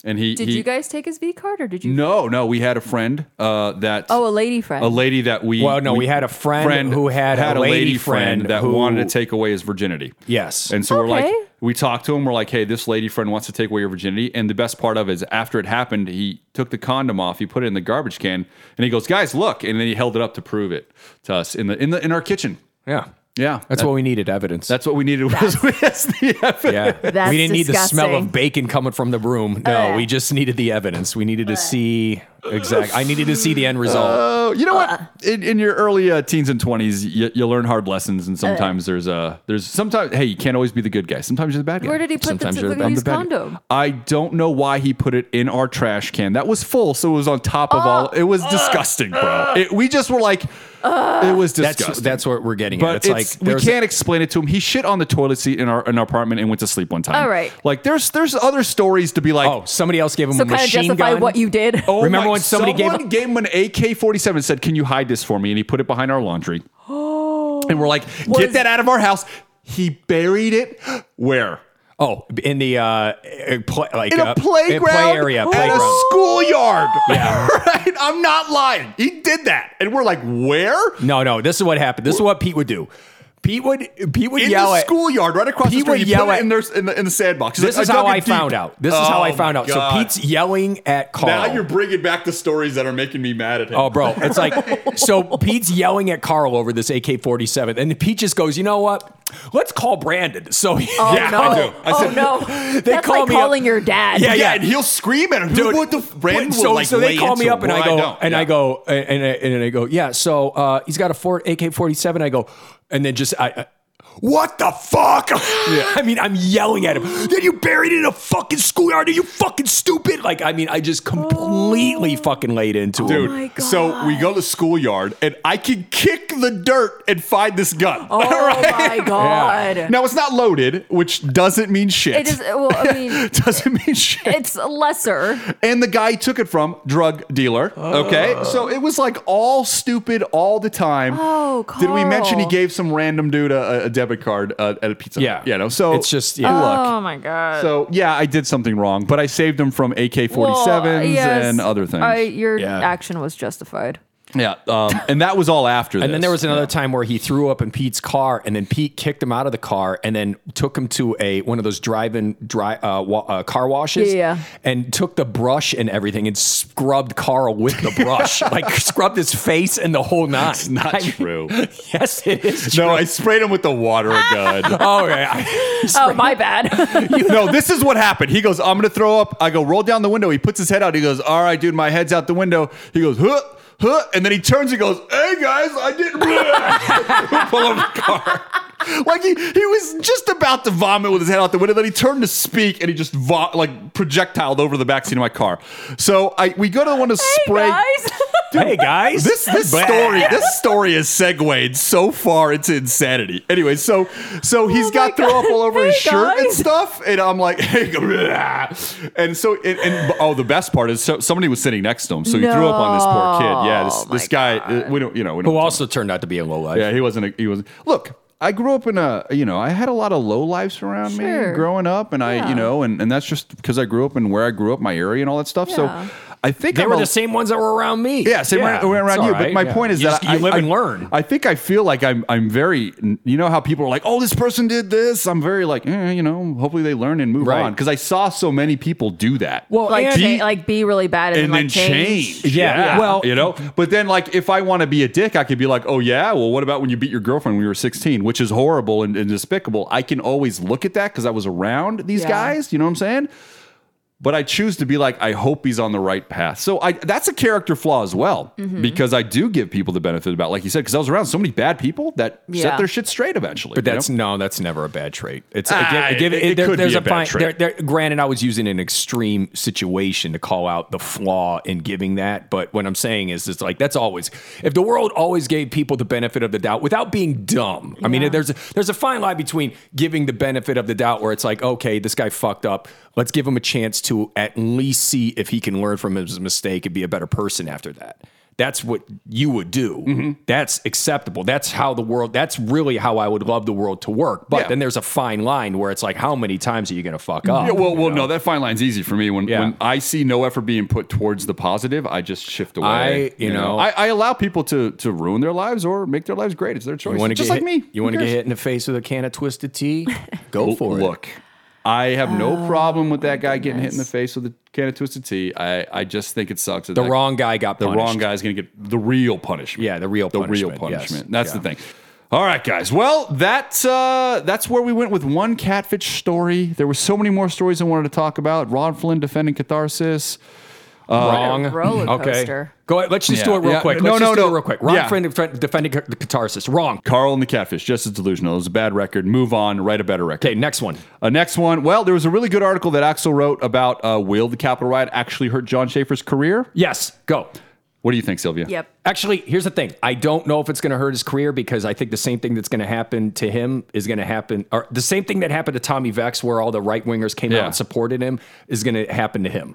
And he Did he, you guys take his V card or did you? No, no. We had a friend uh, that Oh, a lady friend. a lady that we Well, no, we had a friend who had had a lady friend that who- wanted to take away his virginity. Yes. And so we're like, we talked to him. We're like, hey, this lady friend wants to take away your virginity. And the best part of it is after it happened, he took the condom off, he put it in the garbage can, and he goes, guys, look. And then he held it up to prove it to us in the in the in our kitchen. yeah. Yeah, That's That- what we needed evidence. That's what we needed was was the evidence. yeah. That's we didn't need the smell of bacon coming from the room. No, Uh. we just needed the evidence. We needed to see exact. I needed to see the end result. Oh, you know Uh. what? In, in your early uh, teens and twenties, you, you learn hard lessons, Uh. and sometimes there's uh, there's sometimes hey, you can't always be the good guy. Sometimes you're the bad guy. Where did he put the, Sometimes you're the, the- I'm the condom? I don't know why he put it in our trash can. That was full, so it was on top of all. It was disgusting, bro. It, we just were like, it was disgusting. that's what we're getting but at. It's, it's, like we can't explain it to him. He shit on the toilet seat in our in our apartment and went to sleep one time. All right. Like there's there's other stories to be like. Oh, somebody else gave him So a kind of machine justify gun. what you did. Oh Remember my- when somebody gave someone gave him an AK forty seven and said, "Can you hide this for me?" And he put it behind our laundry. Oh. And we're like, "Get Was- that out of our house." He buried it where? Oh, in the uh, uh, play, like In a uh, playground, play area, at playground. a schoolyard. Yeah. right. I'm not lying. He did that, and we're like, "Where?" No, no. This is what happened. This is what Pete would do. Pete would Pete would In yell the at. schoolyard, right across He the street. would He yell put it at- in, there, in, the, in the sandbox. He's This like, is "I how I it found out. This is how I Oh, found out. So Pete's yelling at Carl. Now you're bringing back the stories that are making me mad at him. Oh, bro, it's like so. Pete's yelling at Carl over this AK-47, and Pete just goes, "You know what? Let's call Brandon." So Oh yeah, no! I do. I oh no! They That's call like me up- calling your dad. Yeah, yeah, yeah. and he'll scream at him. Dude, what the Brandon so, will like so they lay call me up and. I go don't. and Yeah. I go and and, and I go yeah so uh, he's got a four AK forty seven I go and then just I, what the fuck I mean I'm yelling at him then you buried it in a fucking schoolyard are you fucking stupid like I mean I just completely oh. fucking laid into it. Dude, him my so we go to the schoolyard and I can kick the dirt and find this gun. Oh my god! Now it's not loaded, which doesn't mean shit. It is. Well, I mean, doesn't mean shit. it's lesser. and the guy took it from, drug dealer. Okay, oh. so it was like all stupid all the time. Oh, Did we mention he gave some random dude a, a debit card uh, at a pizza? Yeah. You know. So It's just- yeah. look. Oh my god! So yeah, I did something wrong, but I saved him from AK forty sevens Well, yes, and other things. I, your Yeah. action was justified. Yeah, um, and that was all after. And then there was another time where he threw up in Pete's car, and then Pete kicked him out of the car, and then took him to a one of those drive-in dry uh, wa- uh, car washes, Yeah. and took the brush and everything and scrubbed Carl with the brush, like scrubbed his face and the whole nine. It's not I mean, true. yes, it is true. No, I sprayed him with the water gun. Oh, okay. I- Oh, my bad. no, this is what happened. He goes, I'm going to throw up. I go, roll down the window. He puts his head out. He goes, All right, dude, my head's out the window. He goes, Huh, huh. And then he turns and goes, Hey, guys, I didn't pull over the car. Like he, he was just about to vomit with his head out the window. Then he turned to speak and he just vo- like projectiled over the backseat of my car. So I we go to the one to spray. Guys. hey guys, This this story this story is segued so far into insanity. Anyway, so so he's Oh got throw up all over his Hey, shirt and stuff, and I'm like, hey, go, "Blah." and so and, and oh, the best part is so, somebody was sitting next to him, so he threw up on this poor kid. Yeah, this No, this guy, uh, we don't, you know, we don't. who also turned out to be a low life. yeah, he wasn't. A, he was. Look, I grew up in a. You know, I had a lot of low lives around me growing up, and I, you know, and, and that's just because I grew up in where I grew up, my area, and all that stuff. Yeah. So, I think They I'm were a- the same ones that were around me. yeah, same around, around you. all But my yeah. point is You that just- you I, live I- and learn. I think I feel like I'm I'm very you know how people are like, oh, this person did this. I'm very like, eh, you know, hopefully they learn and move Right. on because I saw so many people do that. Well, like, and- cha- like be really bad and, and then, then like, change. change. Yeah, well- you know. But then, like, if I want to be a dick, I could be like, "Oh yeah, well, what about when you beat your girlfriend when you were 16?" Which is horrible and, and despicable. I can always look at that because I was around these Yeah. guys. You know what I'm saying? But I choose to be like, I hope he's on the right path. So I that's a character flaw as well Mm-hmm. because I do give people the benefit about, like you said, because I was around so many bad people that Yeah. set their shit straight eventually. But that's know? no, that's never a bad trait. It's Ah, give- give- it- it there- could there's be a a bad fine. trait. There, there, granted, I was using an extreme situation to call out the flaw in giving that. But what I'm saying is, it's like that's always if the world always gave people the benefit of the doubt without being dumb. I mean, there's a, there's a fine line between giving the benefit of the doubt where it's like, okay, this guy fucked up. Let's give him a chance to at least see if he can learn from his mistake and be a better person after that. That's what you would do. Mm-hmm. That's acceptable. That's how the world. That's really how I would love the world to work. But Yeah. then there's a fine line where it's like, how many times are you going to fuck up? Yeah, well, well, no, that fine line's easy for me. When Yeah. when I see no effort being put towards the positive, I just shift away. I- you know- I, I allow people to to ruin their lives or make their lives great. It's their choice. You just get like hit, me. You want to get hit in the face with a can of twisted tea? Go for it. Look, I have no Oh, problem with that guy getting hit in the face with a can of twisted tea. I, I just think it sucks. that The that- wrong guy got the punished. wrong guy's going to get the real punishment. Yeah, the real the real punishment, yes. That's Yeah. the thing. All right, guys. Well, that's uh, that's where we went with one catfish story. There were so many more stories I wanted to talk about. Robb Flynn defending catharsis. Wrong. roller Okay. coaster. Go ahead. Let's just Yeah. do it real Yeah. quick. No, Let's no, just do no. it real quick. Robb Yeah. Friend def- defending ca- the catharsis. Wrong. Carl and the catfish, just as delusional. It was a bad record. Move on. Write a better record. Okay, next one. Uh, next one. Well, there was a really good article that Axl wrote about uh, will the Capitol riot actually hurt Jon Schaffer's career? Yes, go. What do you think, Sylvia? Yep. Actually, here's the thing. I don't know if it's going to hurt his career because I think the same thing that's going to happen to him is going to happen, or the same thing that happened to Tommy Vext, where all the right wingers came Yeah. out and supported him, is going to happen to him.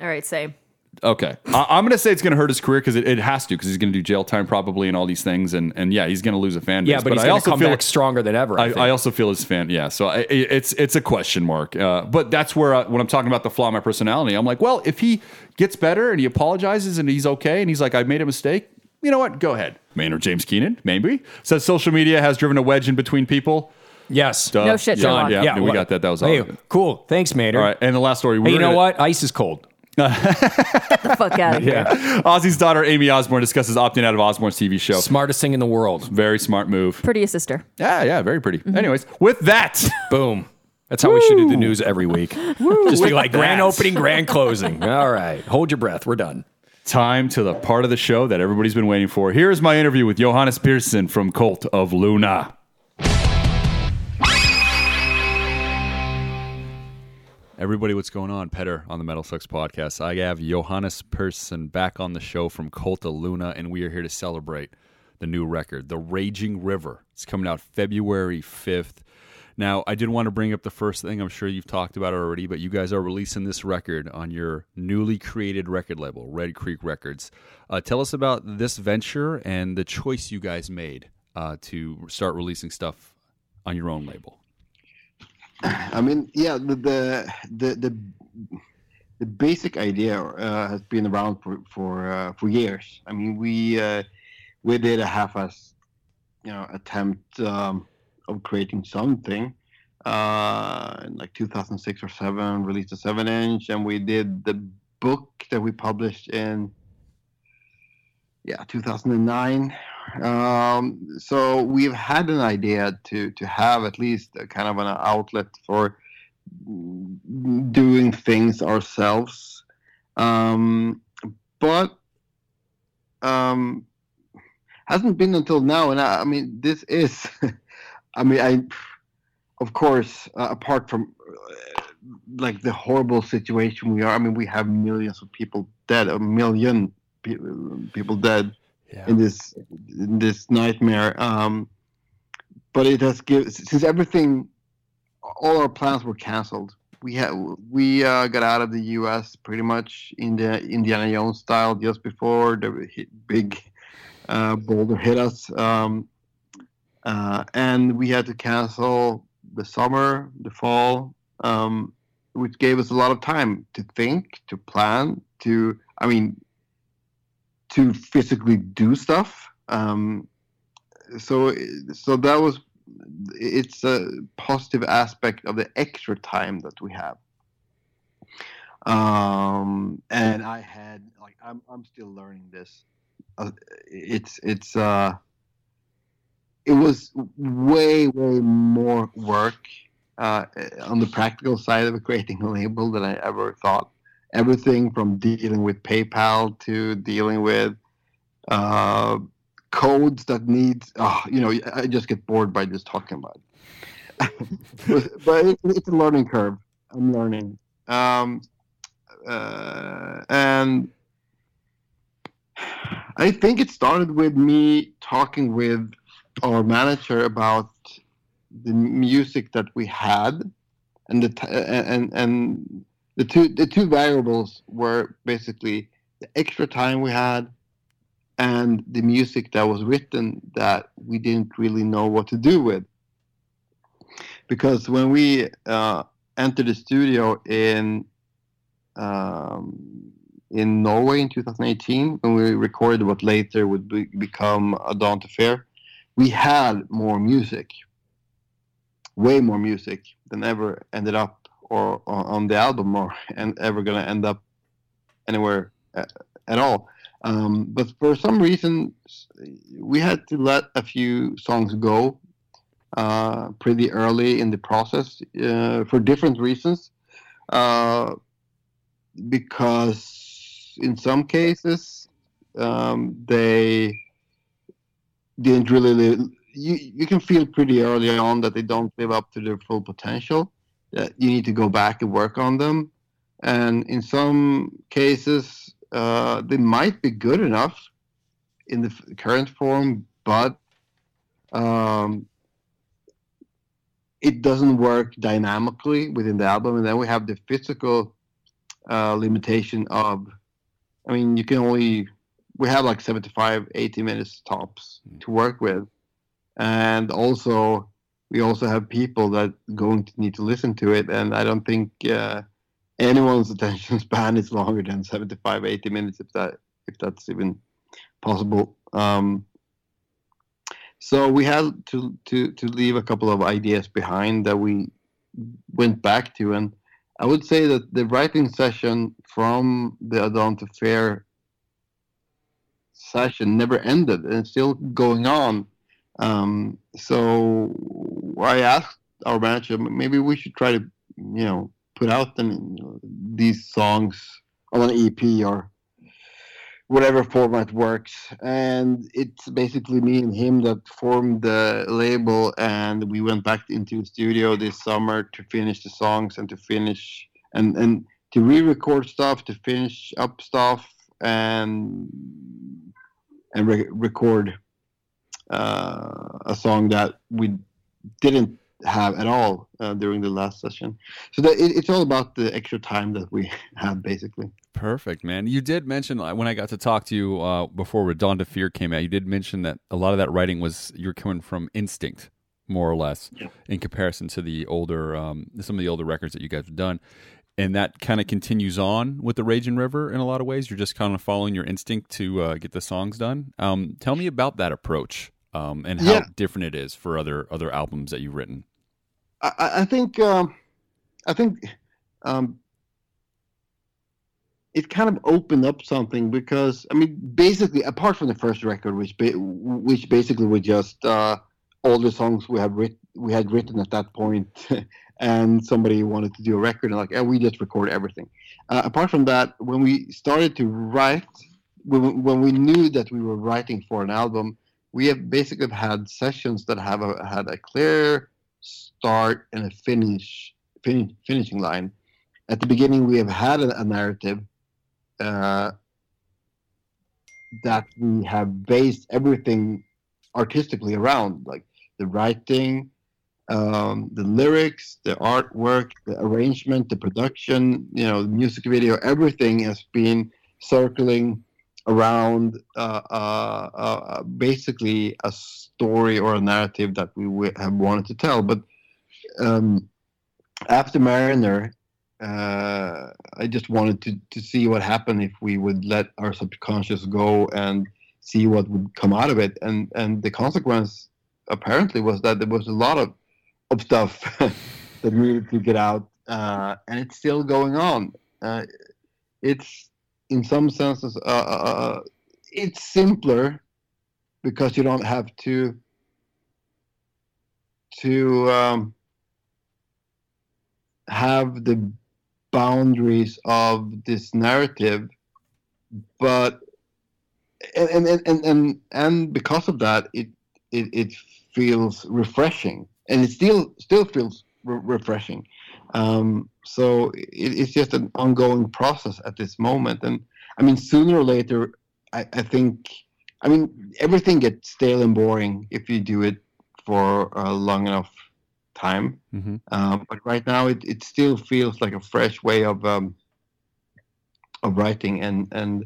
All right, same. Okay. I- I'm going to say it's going to hurt his career because it, it has to because he's going to do jail time probably and all these things. And, and yeah, he's going to lose a fan base. Yeah, but, he's I going to also come feel back stronger than ever. I, I. I also feel his fan. Yeah, so I, it's it's a question mark. Uh, but that's where I, when I'm talking about the flaw in my personality, I'm like, well, if he gets better and he apologizes and he's okay and he's like, I made a mistake. You know what? Go ahead. Maynard James Keenan, maybe says social media has driven a wedge in between people. yes. Duh. No shit, John. Sherlock. Yeah, we got that. That was all. Hey, good. cool. Thanks, Maynard. All right, and the last story. We Hey, you know what? Ice is cold. The fuck out of here. Ozzy's daughter Aimée Osbourne discusses opting out of Osbourne's TV show. Smartest thing in the world. Very smart move. Prettiest sister. Yeah, yeah, very pretty. Mm-hmm. Anyways, with that, Boom. That's how we should do the news every week. Just be like grand opening, grand closing. All right. Hold your breath. We're done. time to the part of the show that everybody's been waiting for. Here's my interview with Johannes Persson from Cult of Luna. Everybody, what's going on? Petar on the MetalSucks podcast. I have Johannes Persson back on the show from Cult of Luna, and we are here to celebrate the new record, The Raging River. It's coming out February 5th. Now, I did want to bring up the first thing. I'm sure you've talked about already, but you guys are releasing this record on your newly created record label, Red Creek Records. Uh, tell us about this venture and the choice you guys made uh, to start releasing stuff on your own label. I mean, yeah, the the the the, basic idea uh, has been around for for uh, for years. I mean, we uh, we did a half-ass, you know, attempt um, of creating something. Uh, in like 2006 or seven, released a seven-inch, and we did the book that we published in yeah 2009 um, so we've had an idea to to have at least a kind of an outlet for doing things ourselves. Um, but um, hasn't been until now. And I, I mean this is i mean i of course uh, apart from uh, like the horrible situation we are i mean we have millions of people dead a million pe- people dead in this in this nightmare. Um, but it has given since everything, all our plans were canceled. We had we uh, got out of the U.S. pretty much in the Indiana Jones style just before the big uh, boulder hit us, um, uh, and we had to cancel the summer, the fall, um, which gave us a lot of time to think, to plan, to I mean to physically do stuff. Um, so so that was it's a positive aspect of the extra time that we have. Um, and I had like I'm I'm still learning this. Uh, it's it's uh it was way way more work uh, on the practical side of creating a label than I ever thought. Everything from dealing with PayPal to dealing with uh, codes that need, oh, you know, I just get bored by just talking about it. but it, it's a learning curve. I'm learning, um, uh, and I think it started with me talking with our manager about the music that we had, and the t- and and the two the two variables were basically the extra time we had and the music that was written that we didn't really know what to do with. Because when we uh, entered the studio in um, in Norway in 2018, when we recorded what later would be, become A Dawn to Fear, we had more music, way more music than ever ended up or, on the album or and ever gonna end up anywhere at, at all. Um, but for some reason, we had to let a few songs go uh, pretty early in the process uh, for different reasons. Uh, because in some cases, um, they didn't really live. You, you can feel pretty early on that they don't live up to their full potential. That you need to go back and work on them. And in some cases, uh, they might be good enough in the current form, but um, it doesn't work dynamically within the album. And then we have the physical uh, limitation of, I mean, you can only, we have like 75, 80 minutes tops to work with. And also, we also have people that going to need to listen to it. And I don't think, uh, anyone's attention span is longer than 75 80 minutes if that if that's even possible um, so we had to, to to leave a couple of ideas behind that we went back to and i would say that the writing session from the A Dawn to Fear session never ended and it's still going on um, so i asked our manager maybe we should try to you know put out these songs on an EP or whatever format works. And it's basically me and him that formed the label, and we went back into the studio this summer to finish the songs and to finish and and to re-record stuff, to finish up stuff, and and re- record a song that we didn't have at all uh, during the last session. So that it, it's all about the extra time that we have, basically. Perfect, man. You did mention uh, when I got to talk to you uh, before Dawn to Fear came out. You did mention that a lot of that writing was you're coming from instinct, more or less, Yeah. in comparison to the older um, some of the older records that you guys have done. And that kind of continues on with the Raging River in a lot of ways. You're just kind of following your instinct to uh, get the songs done. Um, tell me about that approach um, and how Yeah. different it is for other other albums that you've written. I, I- think um, I think um, it kind of opened up something because I mean, basically, apart from the first record, which ba- which basically were just uh, all the songs we have writ- we had written at that point, and somebody wanted to do a record, and like, eh, we just record everything. Uh, apart from that, when we started to write, when, when we knew that we were writing for an album, we have basically had sessions that have a, had a clear start and a finish, fin- finishing line. At the beginning, we have had a, a narrative uh, that we have based everything artistically around, like the writing, um, the lyrics, the artwork, the arrangement, the production, you know, the music video, everything has been circling around uh, uh, uh, basically a story or a narrative that we w- have wanted to tell. But um, after Mariner, uh, I just wanted to, to see what happened if we would let our subconscious go and see what would come out of it. And and the consequence apparently was that there was a lot of of stuff that needed to get out, uh, and it's still going on. Uh, it's in some senses uh, uh, it's simpler because you don't have to to um, have the boundaries of this narrative, but and and and and, and, and because of that, it, it it feels refreshing, and it still still feels re- refreshing. Um, so it, it's just an ongoing process at this moment, and I mean, sooner or later, I, I think, I mean, everything gets stale and boring if you do it for a long enough time. Mhm. Um, but right now, it, it still feels like a fresh way of um, of writing and and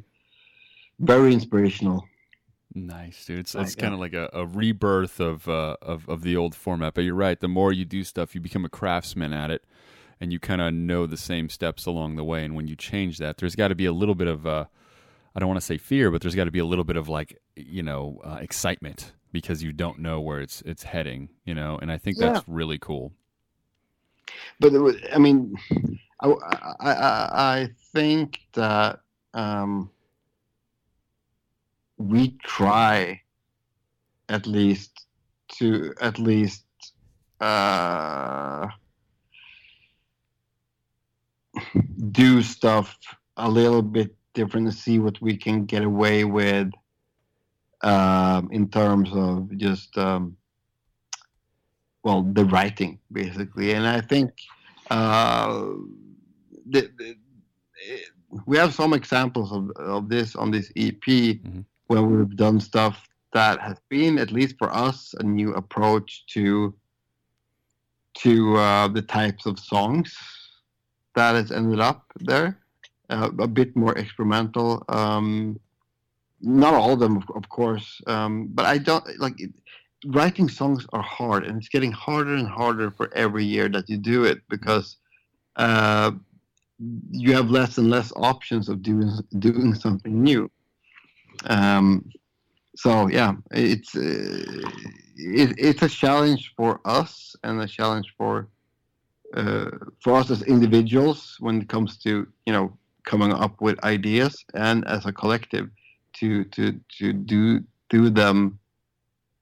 very inspirational. Nice, dude. It's, it's kind of like a, a rebirth of, uh, of of the old format. But you're right. The more you do stuff, you become a craftsman at it, and you kind of know the same steps along the way. And when you change that, there's got to be a little bit of uh, I don't want to say fear, but there's got to be a little bit of like you know uh, excitement because you don't know where it's it's heading. You know, and I think that's really cool. but was, I mean, I, I, I, I think that um, we try at least to at least uh, do stuff a little bit different and see what we can get away with um, in terms of just um, well the writing basically and i think uh, the, the, eh, we have some examples of, of this on this ep Mhm. Where we've done stuff that has been at least for us a new approach to to uh, the types of songs that has ended up there. Uh, a bit more experimental um, not all of them of, of course um, but i don't like it, writing songs are hard and it's getting harder and harder for every year that you do it because uh, you have less and less options of doing doing something new um, so yeah it's uh, it, it's a challenge for us and a challenge for uh, for us as individuals when it comes to you know coming up with ideas and as a collective to to to do do them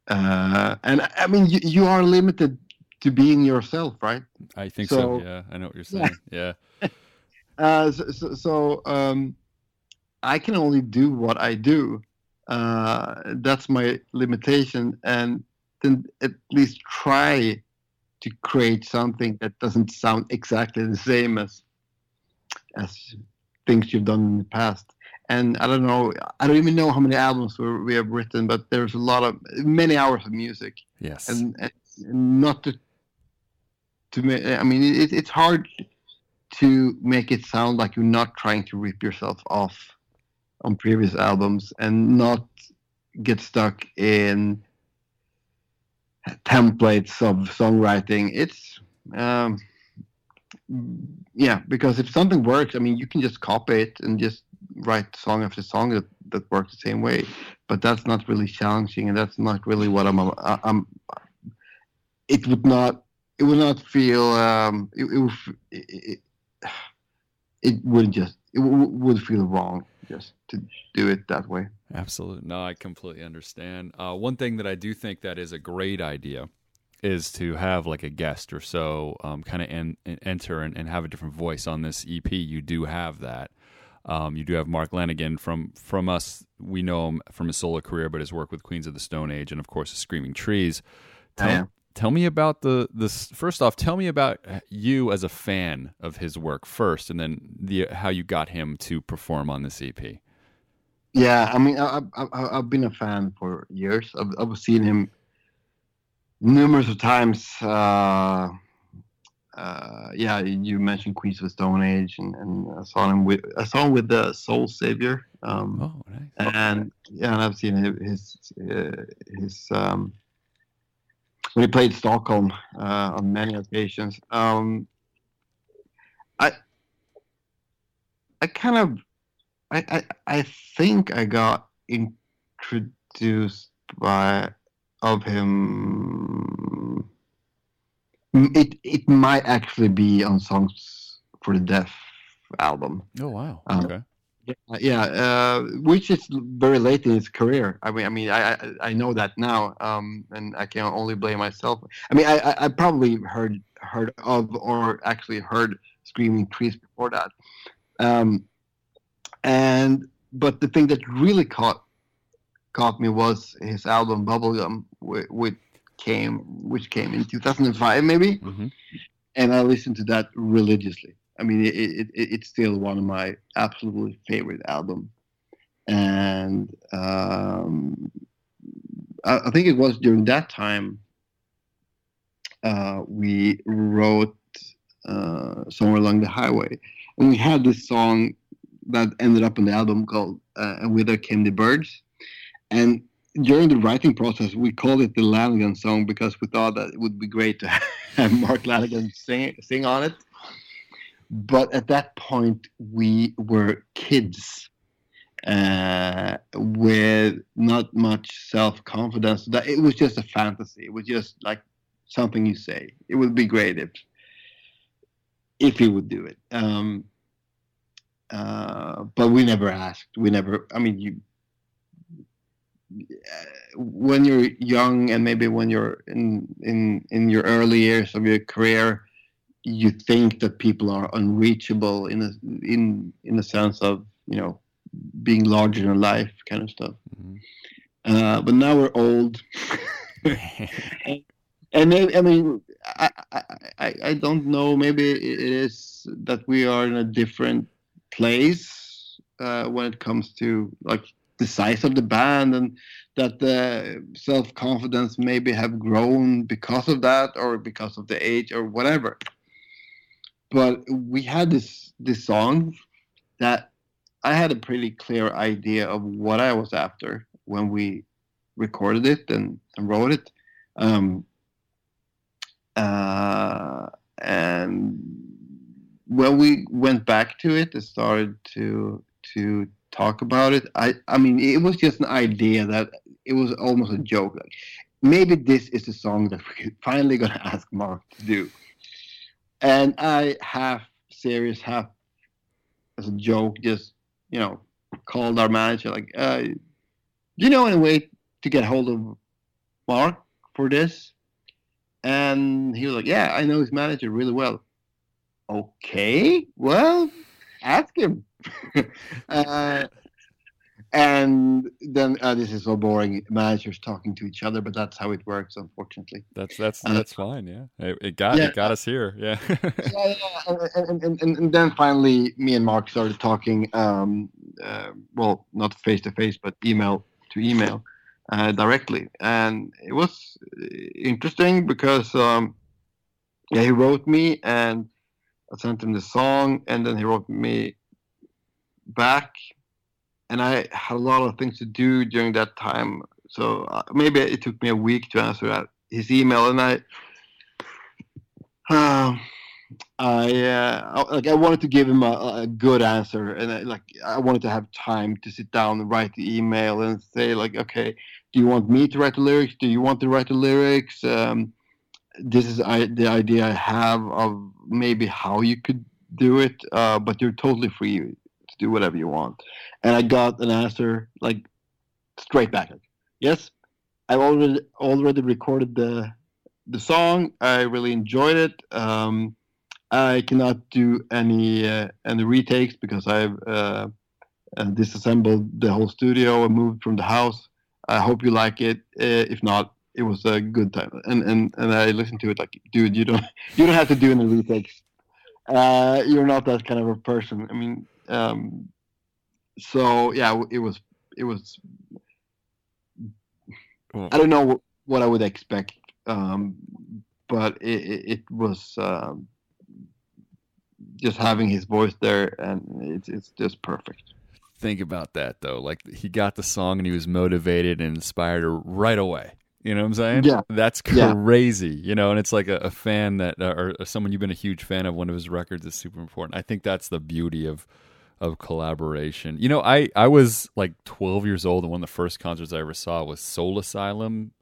uh, and I mean you, you are limited to being yourself right I think so. So- Yeah, I know what you're saying. Yeah. uh, so, so, so um, I can only do what I do. Uh, that's my limitation, and then at least try to create something that doesn't sound exactly the same as as things you've done in the past. And I don't know, I don't even know how many albums we we have written, but there's a lot of many hours of music Yes. and, and not to to ma- I mean it, it's hard to make it sound like you're not trying to rip yourself off on previous albums and not get stuck in templates of songwriting. It's um yeah because if something works i mean you can just copy it and just write song after song that, that works the same way. But that's not really challenging and that's not really what i'm i'm it would not it would not feel um it, it it, it, would just it w- would feel wrong just to do it that way Absolutely. No, I completely understand. Uh, one thing that I do think that is a great idea is to have like a guest or so um, kind of en- en- enter and, and have a different voice on this EP. You do have that. Um, you do have Mark Lanegan from from us. We know him from his solo career, but his work with Queens of the Stone Age and of course the Screaming Trees. Tell, Yeah. Tell me about the this. First off, tell me about you as a fan of his work first, and then the how you got him to perform on this EP. Yeah, I mean, I, I, I've been a fan for years. I've, I've seen him numerous of times. Uh, uh, yeah, you mentioned Queens of the Stone Age, and, and I saw him with I saw him with the Soulsavers. Um, Oh, nice. and yeah, and I've seen his uh, his um, when he played Stockholm uh, on many occasions. Um, I I kind of I, I I think I got introduced by of him. Mm, It it might actually be on Songs for the Deaf album Oh wow. Um, Okay. Yeah, uh, which is very late in his career. I mean, I mean, I I, know that now, um, and I can only blame myself. I mean, I, I, probably heard heard of or actually heard Screaming Trees before that, um, and but the thing that really caught caught me was his album Bubblegum, which, came which came in 2005 maybe, Mhm. and I listened to that religiously. I mean, it, it, it, it's still one of my absolutely favorite albums. And um, I, I think it was during that time uh, we wrote uh, Somewhere Along the Highway. And we had this song that ended up on the album called uh, And With Her Came the Birds. And during the writing process, we called it the Lanegan song because we thought that it would be great to have Mark Lanegan sing, sing on it but at that point we were kids uh, with not much self-confidence. That it was just a fantasy. It was just like something you say. It would be great if if he would do it. Um, uh, but we never asked. We never i mean you uh, when you're young and maybe when you're in in in your early years of your career you think that people are unreachable in a in in a sense of you know being larger than life kind of stuff. Uh, but now we're old, and, and maybe, I mean I, I I I don't know. Maybe it is that we are in a different place uh, when it comes to like the size of the band and that the self confidence maybe have grown because of that or because of the age or whatever but we had this this song that I had a pretty clear idea of what I was after when we recorded it and, and wrote it. Um, uh, and when we went back to it and started to to talk about it, I I mean it was just an idea that it was almost a joke. Like maybe this is the song that we're finally gonna ask Mark to do and I half serious, half as a joke, just you know, called our manager like, uh, "Do you know any way to get hold of Mark for this?" And he was like, "Yeah, I know his manager really well." Okay, well, ask him. uh, and then uh, this is so boring. Managers talking to each other, but that's how it works, unfortunately. That's that's Uh, that's fine. Yeah, it, it got yeah. it got us here. Yeah. yeah, yeah. And, and, and, and then finally, me and Mark started talking. Um, uh, well, not face to face, but email to email uh, directly, and it was interesting because um, yeah, he wrote me, and I sent him the song, and then he wrote me back, and I had a lot of things to do during that time, so uh, maybe it took me a week to answer that his email, and I. Um, I uh, I- like I wanted to give him a, a good answer, and I, like I wanted to have time to sit down and write the email and say like, okay, do you want me to write the lyrics? Do you want to write the lyrics? Um, this is I, the idea I have of maybe how you could do it, uh, but you're totally free do whatever you want. And I got an answer like straight back. Like, yes, I've already already recorded the the song. I really enjoyed it. Um, I cannot do any uh, any retakes because I've uh, uh, disassembled the whole studio and moved from the house. I hope you like it. Uh, if not, it was a good time. And and and I listened to it like, dude, you don't you don't have to do any retakes. Uh, you're not that kind of a person. I mean, um, so yeah, it was it was. I don't know what, what I would expect, um, but it, it, it was um, just having his voice there, and it's it's just perfect. Think about that though. Like he got the song and he was motivated and inspired right away. You know what I'm saying? Yeah. That's Yeah. crazy. You know, and it's like a, a fan that, or, or someone you've been a huge fan of one of his records is super important. I think that's the beauty of of collaboration. You know, I I was like 12 years old and one of the first concerts I ever saw was Soul Asylum,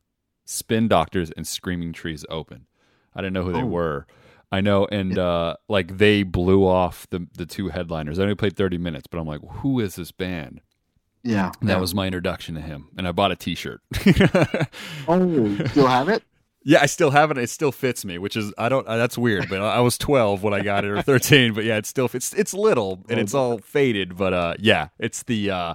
Spin Doctors, and Screaming Trees Open. I didn't know who they Oh. were. I know, and uh, like they blew off the the two headliners. I only played thirty minutes, but I'm like, who is this band? Yeah. And that yeah. was my introduction to him, and I bought a T-shirt. Oh, you still have it? Yeah, I still have it. It still fits me, which is I don't. Uh, that's weird, but I was 12 when I got it, or 13. But yeah, it still fits. It's little and it's all faded, but uh, yeah, it's the uh,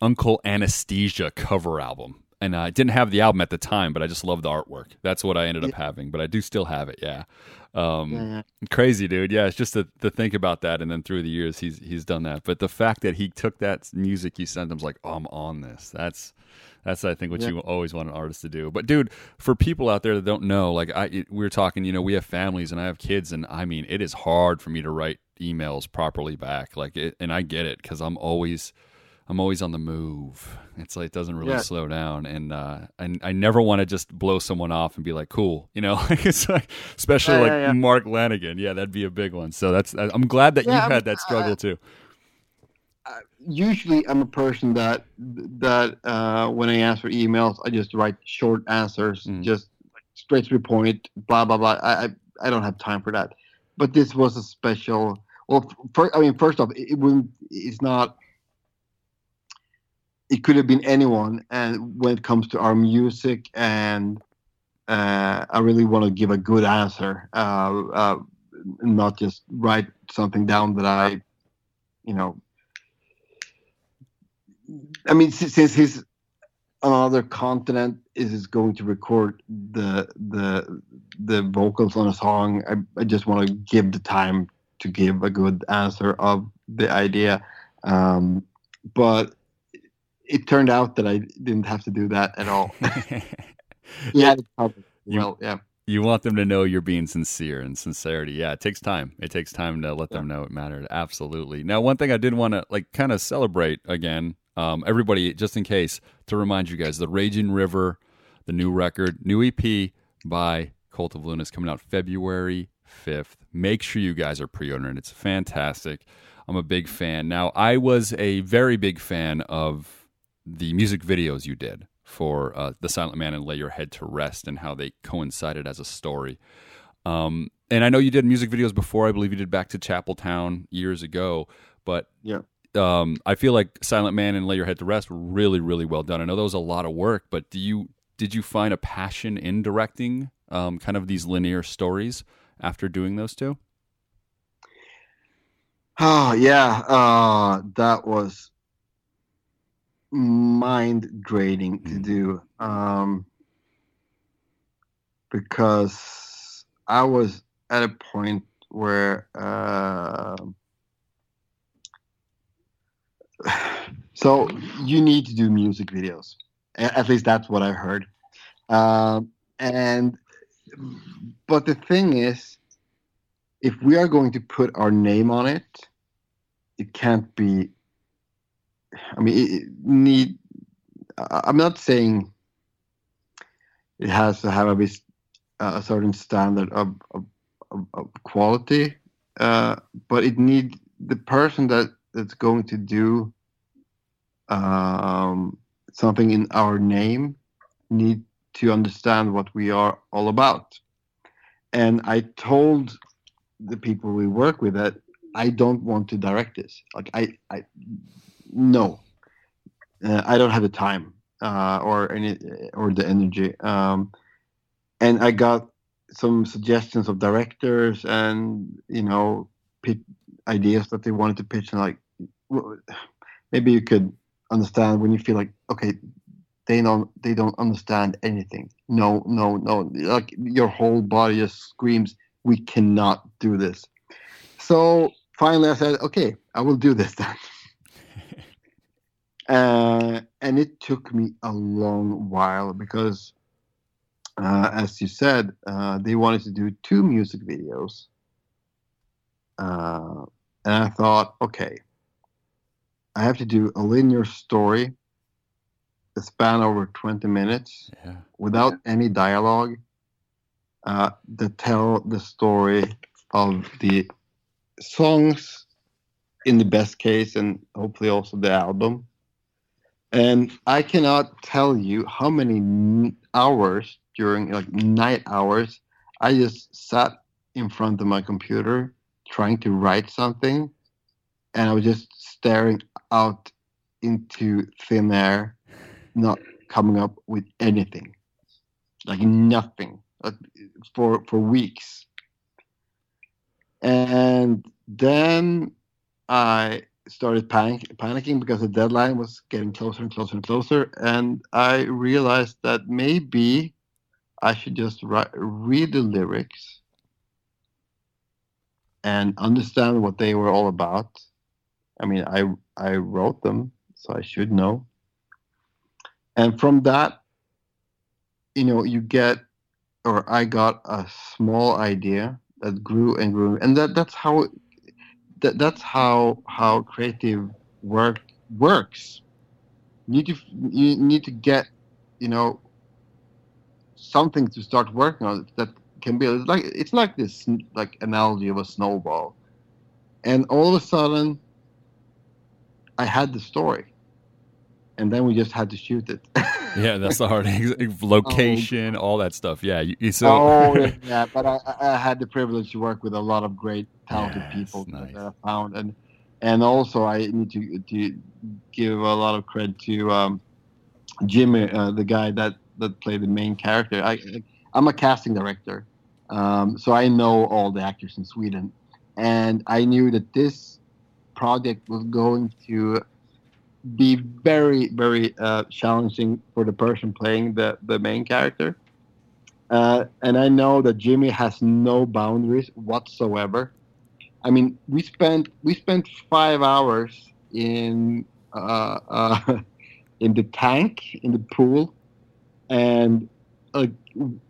Uncle Anesthesia cover album. And I didn't have the album at the time, but I just loved the artwork. That's what I ended up having. But I do still have it. Yeah. Um, Yeah. Crazy, dude. Yeah, it's just to, to think about that, and then through the years, he's he's done that. But the fact that he took that music you sent him, was like, oh, I'm on this. That's that's I think what Yeah. you always want an artist to do. But dude, for people out there that don't know, like I we're talking, you know, we have families and I have kids, and I mean, it is hard for me to write emails properly back. Like, it, and I get it because I'm always. I'm always on the move. It's like it doesn't really Yeah. slow down, and uh, I, I never want to just blow someone off and be like, "Cool," you know. it's like, especially Yeah, like yeah. Mark Lanegan. Yeah, that'd be a big one. So that's I'm glad that I had that struggle uh, too. Usually, I'm a person that that uh, when I answer emails, I just write short answers, Mm. just straight to the point. Blah blah blah. I, I I don't have time for that. But this was a special. Well, for, I mean, first off, it, it wouldn't. It's not. It could have been anyone, and when it comes to our music, and uh, I really want to give a good answer, uh, uh, not just write something down that I, you know. I mean, since he's on another continent, is is going to record the the the vocals on a song. I, I just want to give the time to give a good answer of the idea, um, but it turned out that I didn't have to do that at all. he had it covered. You- Well, yeah. you want them to know you're being sincere and sincerity. Yeah, it takes time. It takes time to let them know it mattered. Absolutely. Now, one thing I did want to like kind of celebrate again, um, everybody, just in case, to remind you guys, the Raging River, the new record, new EP by Cult of Luna is coming out February 5th. Make sure you guys are pre-ordering. It's fantastic. I'm a big fan. Now, I was a very big fan of the music videos you did for uh, The Silent Man and Lay Your Head to Rest and how they coincided as a story. Um, and I know you did music videos before. I believe you did Back to Chapel Town years ago. But Yeah. Um, I feel like Silent Man and Lay Your Head to Rest were really, really well done. I know that was a lot of work, but do you did you find a passion in directing um, kind of these linear stories after doing those two? Oh yeah, uh, that was mind draining to Mm. do um, because I was at a point where uh, so you need to do music videos. At least that's what I heard. Um, and but the thing is, if we are going to put our name on it, it can't be. I mean, it, need. I'm not saying it has to have a, a certain standard of, of, of quality, uh, but it need the person that that's going to do um, something in our name need to understand what we are all about. And I told the people we work with that I don't want to direct this. Like I, I no, uh, I don't have the time uh, or any or the energy. Um, and I got some suggestions of directors and you know pit ideas that they wanted to pitch and like maybe you could understand when you feel like okay they don't they don't understand anything. No no no. Like your whole body just screams we cannot do this. So finally i said okay i will do this then. Uh, and it took me a long while because uh, as you said uh, they wanted to do two music videos. Uh, and i thought okay i have to do a linear story a span over 20 minutes Yeah. without any dialogue uh, that tell the story of the songs in the best case and hopefully also the album and i cannot tell you how many hours during like night hours i just sat in front of my computer trying to write something, and I was just staring out into thin air, not coming up with anything, like nothing, like, for for weeks. And then I started panic, panicking because the deadline was getting closer and closer and closer, and I realized that maybe I should just write, read the lyrics and understand what they were all about. I mean, I I wrote them, so I should know. And from that, you know, you get, or I got a small idea that grew and grew, and that that's how that that's how how creative work works. You need to you need to get, you know, something to start working on that can be it's like it's like this like analogy of a snowball, and all of a sudden, I had the story, and then we just had to shoot it. Yeah, that's the hard location, all that stuff. Yeah, you, you- so oh yeah, but I, I I had the privilege to work with a lot of great talented Yes, people nice. that I found, and and also I need to to give a lot of credit to um, Jimmy, uh, the guy that that played the main character. I I'm a casting director, um, so I know all the actors in Sweden, and I knew that this project was going to be very very uh, challenging for the person playing the the main character. Uh, and I know that Jimmy has no boundaries whatsoever. I mean, we spent we spent five hours in uh, uh, in the tank in the pool, and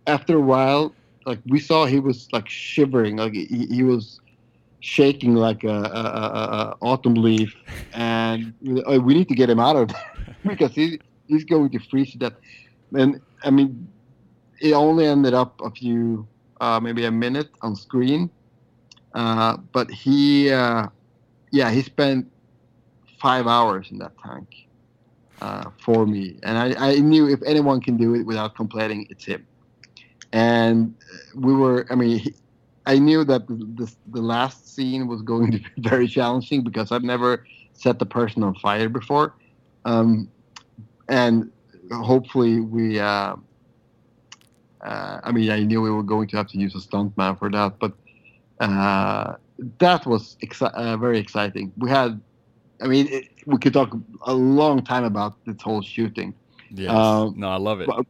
after a while, like we saw he was like shivering, like he, he was shaking like a, a, a, autumn leaf, and we, uh, need to get him out of there because he, he's going to freeze to death. And I mean, it only ended up a few, uh, maybe a minute on screen. Uh, but he, uh, yeah, he spent five hours in that tank uh, for me, and I, I knew if anyone can do it without complaining, it's him. And we were, I mean, he, I knew that the, the, the last scene was going to be very challenging because I've never set the person on fire before, um, and hopefully we. Uh, uh, I mean, I knew we were going to have to use a stuntman for that, but uh, that was uh, very exciting. We had, I mean, it, we could talk a long time about this whole shooting, yes. um, no, I love it. but,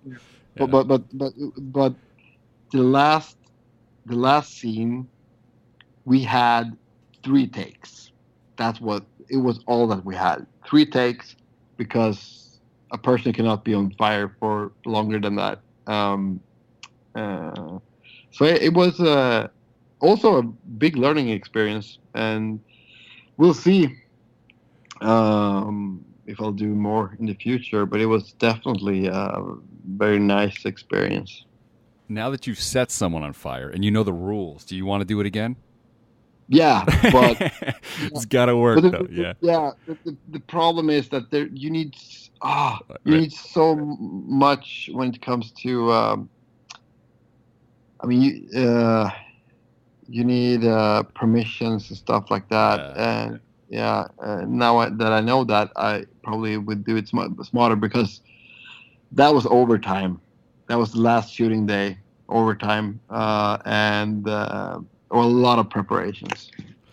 Yeah. but, but but but but the last the last scene, we had three takes. That's what it was. All that we had three takes because a person cannot be on fire for longer than that. Um, uh, so it, it was uh, also a big learning experience, and we'll see um, if I'll do more in the future. But it was definitely a very nice experience. Now that you've set someone on fire and you know the rules, do you want to do it again? Yeah, but it's got to work the, though. Yeah. yeah. The, the, the problem is that there you need ah you Right. need so much when it comes to. Um, I mean, you, uh, you need uh, permissions and stuff like that, Yeah. and yeah. Uh, now I, that I know that, I probably would do it sm- smarter because that was overtime. That was the last shooting day, overtime, uh, and uh, or a lot of preparations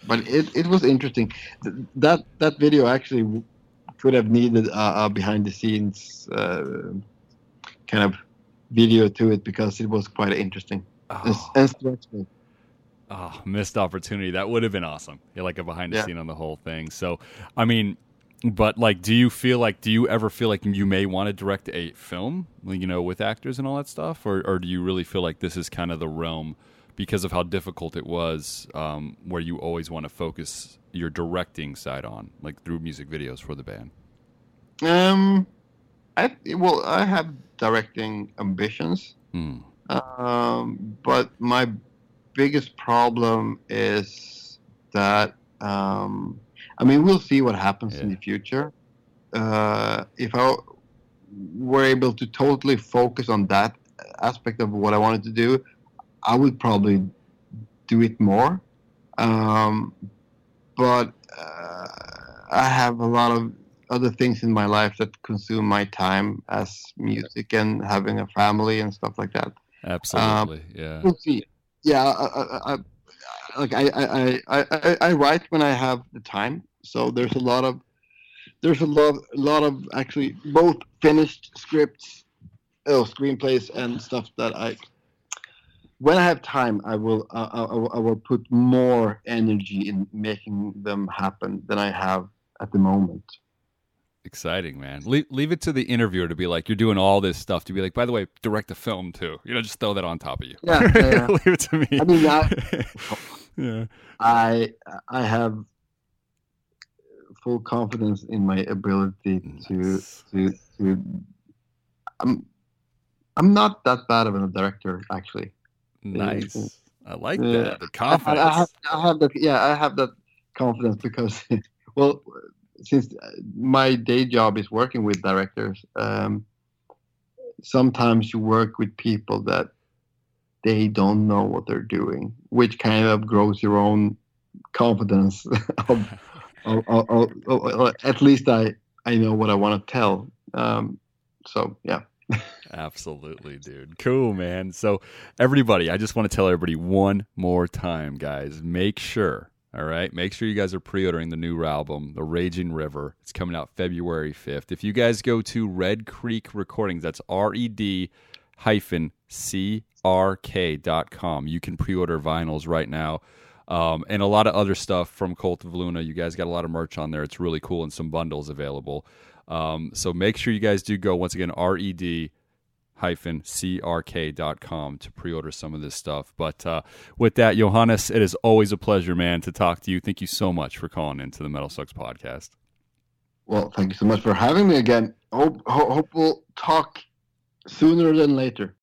but it, it was interesting. Th- That that video actually could have needed a, a behind the scenes uh, kind of video to it because it was quite interesting Oh, and oh, missed opportunity. That would have been awesome. Yeah, like a behind the Yeah. scene on the whole thing. So, I mean, but like, do you feel like, do you ever feel like you may want to direct a film, you know, with actors and all that stuff? Or, or do you really feel like this is kind of the realm because of how difficult it was, um, where you always want to focus your directing side on, like through music videos for the band? Um, I well, I have directing ambitions, Hmm. um, but my biggest problem is that um, I mean we'll see what happens in the future. Uh, if I were able to totally focus on that aspect of what I wanted to do, I would probably do it more. Um, but uh, I have a lot of other things in my life that consume my time as music and having a family and stuff like that. Absolutely. yeah. We'll see. Yeah, I, I, I, like I, I, I, I, I write when I have the time. So there's a lot of there's a lot a lot of actually both finished scripts, oh, screenplays and stuff that I when I have time I will uh, I, I will- put more energy in making them happen than I have at the moment. Exciting, man. Leave, leave it to the interviewer to be like, you're doing all this stuff. To be like, by the way, direct a film too. You know, just throw that on top of you. Yeah, yeah, yeah. leave it to me. I mean, I, yeah. I I have full confidence in my ability to to to. I'm I'm not that bad of a director actually. Nice. I like Yeah. that. The I, I have, confidence. I have that. Yeah, I have that confidence because, well, since my day job is working with directors, um, sometimes you work with people that they don't know what they're doing, which kind of grows your own confidence. of, at least I I know what I want to tell. Um, so yeah. Absolutely, dude. Cool, man. So, everybody, I just want to tell everybody one more time, guys. Make sure, all right, make sure you guys are pre ordering the new album, The Raging River. It's coming out February 5th. If you guys go to Red Creek Recordings, that's R E D hyphen C R K dot com, you can pre order vinyls right now. Um, and a lot of other stuff from Cult of Luna. You guys got a lot of merch on there. It's really cool and some bundles available. Um, so make sure you guys do go once again, R E D hyphen crk.com to pre-order some of this stuff but uh, with that johannes it is always a pleasure man to talk to you thank you so much for calling into the MetalSucks podcast Well, thank you so much for having me again. Hope hope we'll talk sooner than later.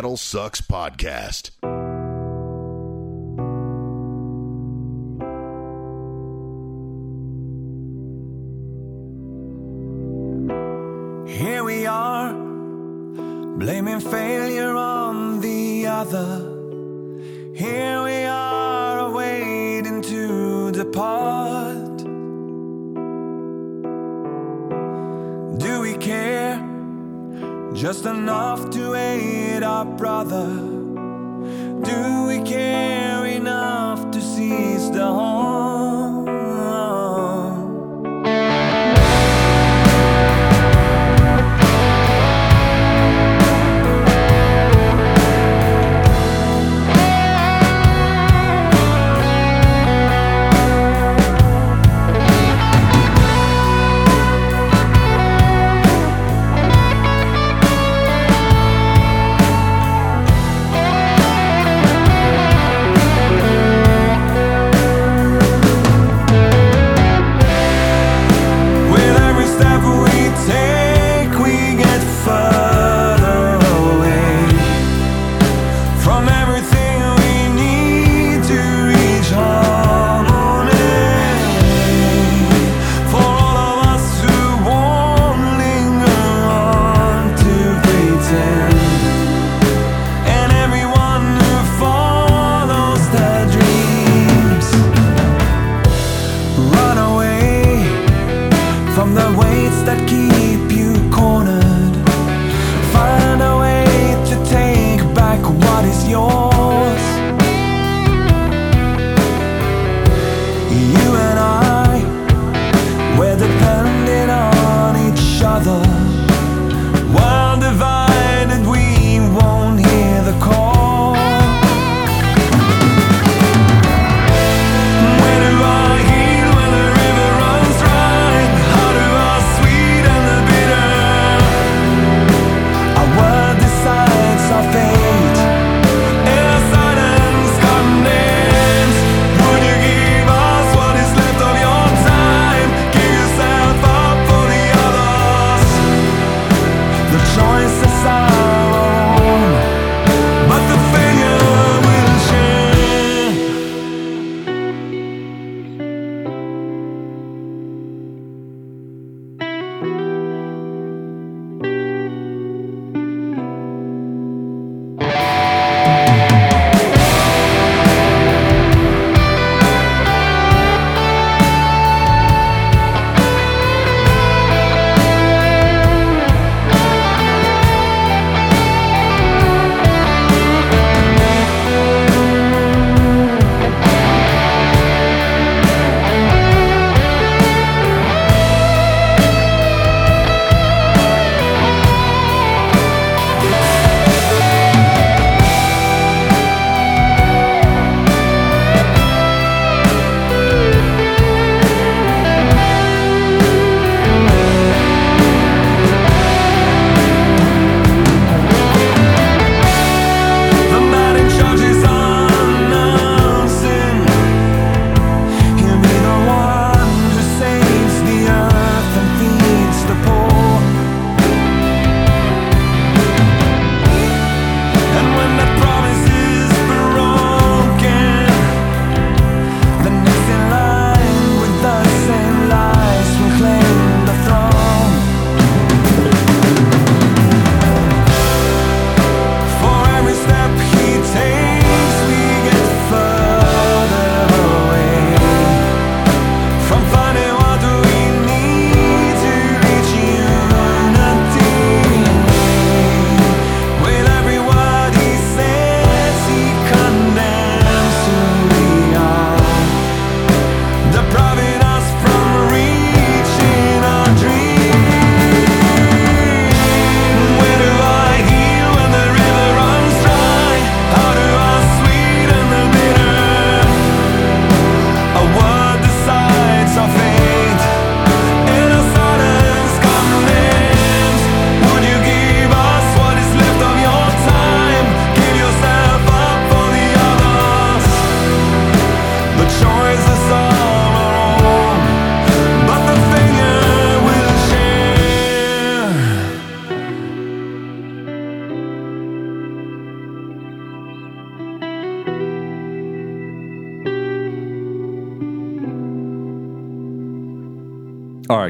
MetalSucks podcast. just enough to aid our brother? Do we care enough to seize the horn?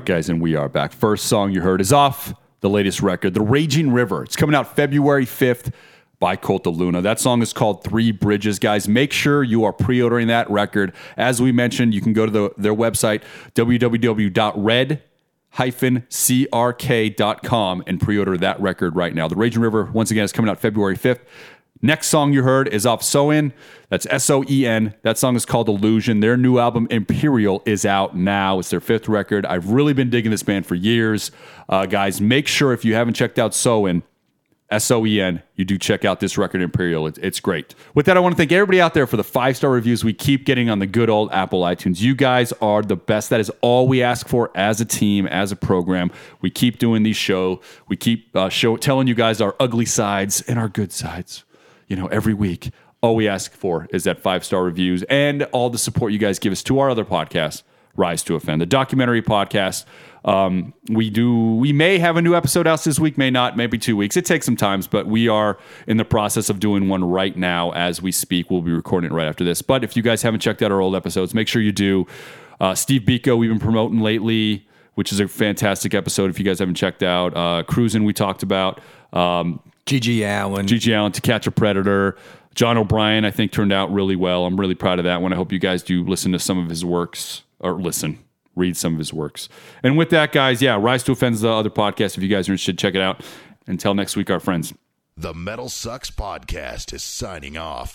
Right, guys, and we are back. First song you heard is off the latest record, The Raging River. It's coming out February 5th by Cult of Luna. That song is called Three Bridges. Guys, make sure you are pre ordering that record. As we mentioned, you can go to the, their website, www.red crk.com and pre-order that record right now. The Raging River, once again, is coming out February 5th. Next song you heard is off Soen. That's S O E N. That song is called Illusion. Their new album, Imperial, is out now. It's their fifth record. I've really been digging this band for years. Uh, guys, make sure if you haven't checked out Soen, S O E N, you do check out this record, Imperial. It's, it's great. With that, I want to thank everybody out there for the five star reviews we keep getting on the good old Apple iTunes. You guys are the best. That is all we ask for as a team, as a program. We keep doing these show. We keep uh, show telling you guys our ugly sides and our good sides you know, every week. All we ask for is that five star reviews and all the support you guys give us to our other podcast, Rise to Offend, the documentary podcast. Um, we do. We may have a new episode out this week, may not, maybe two weeks. It takes some times, but we are in the process of doing one right now as we speak. We'll be recording it right after this. But if you guys haven't checked out our old episodes, make sure you do. Uh, Steve Biko, we've been promoting lately, which is a fantastic episode. If you guys haven't checked out, uh, Cruising, we talked about. Um, GG Allin. GG Allin to catch a predator. John O'Brien, I think, turned out really well. I'm really proud of that one. I hope you guys do listen to some of his works or listen, read some of his works. And with that, guys, yeah, Rise to Offend's the other podcast. If you guys are interested, check it out. Until next week, our friends. The MetalSucks Podcast is signing off.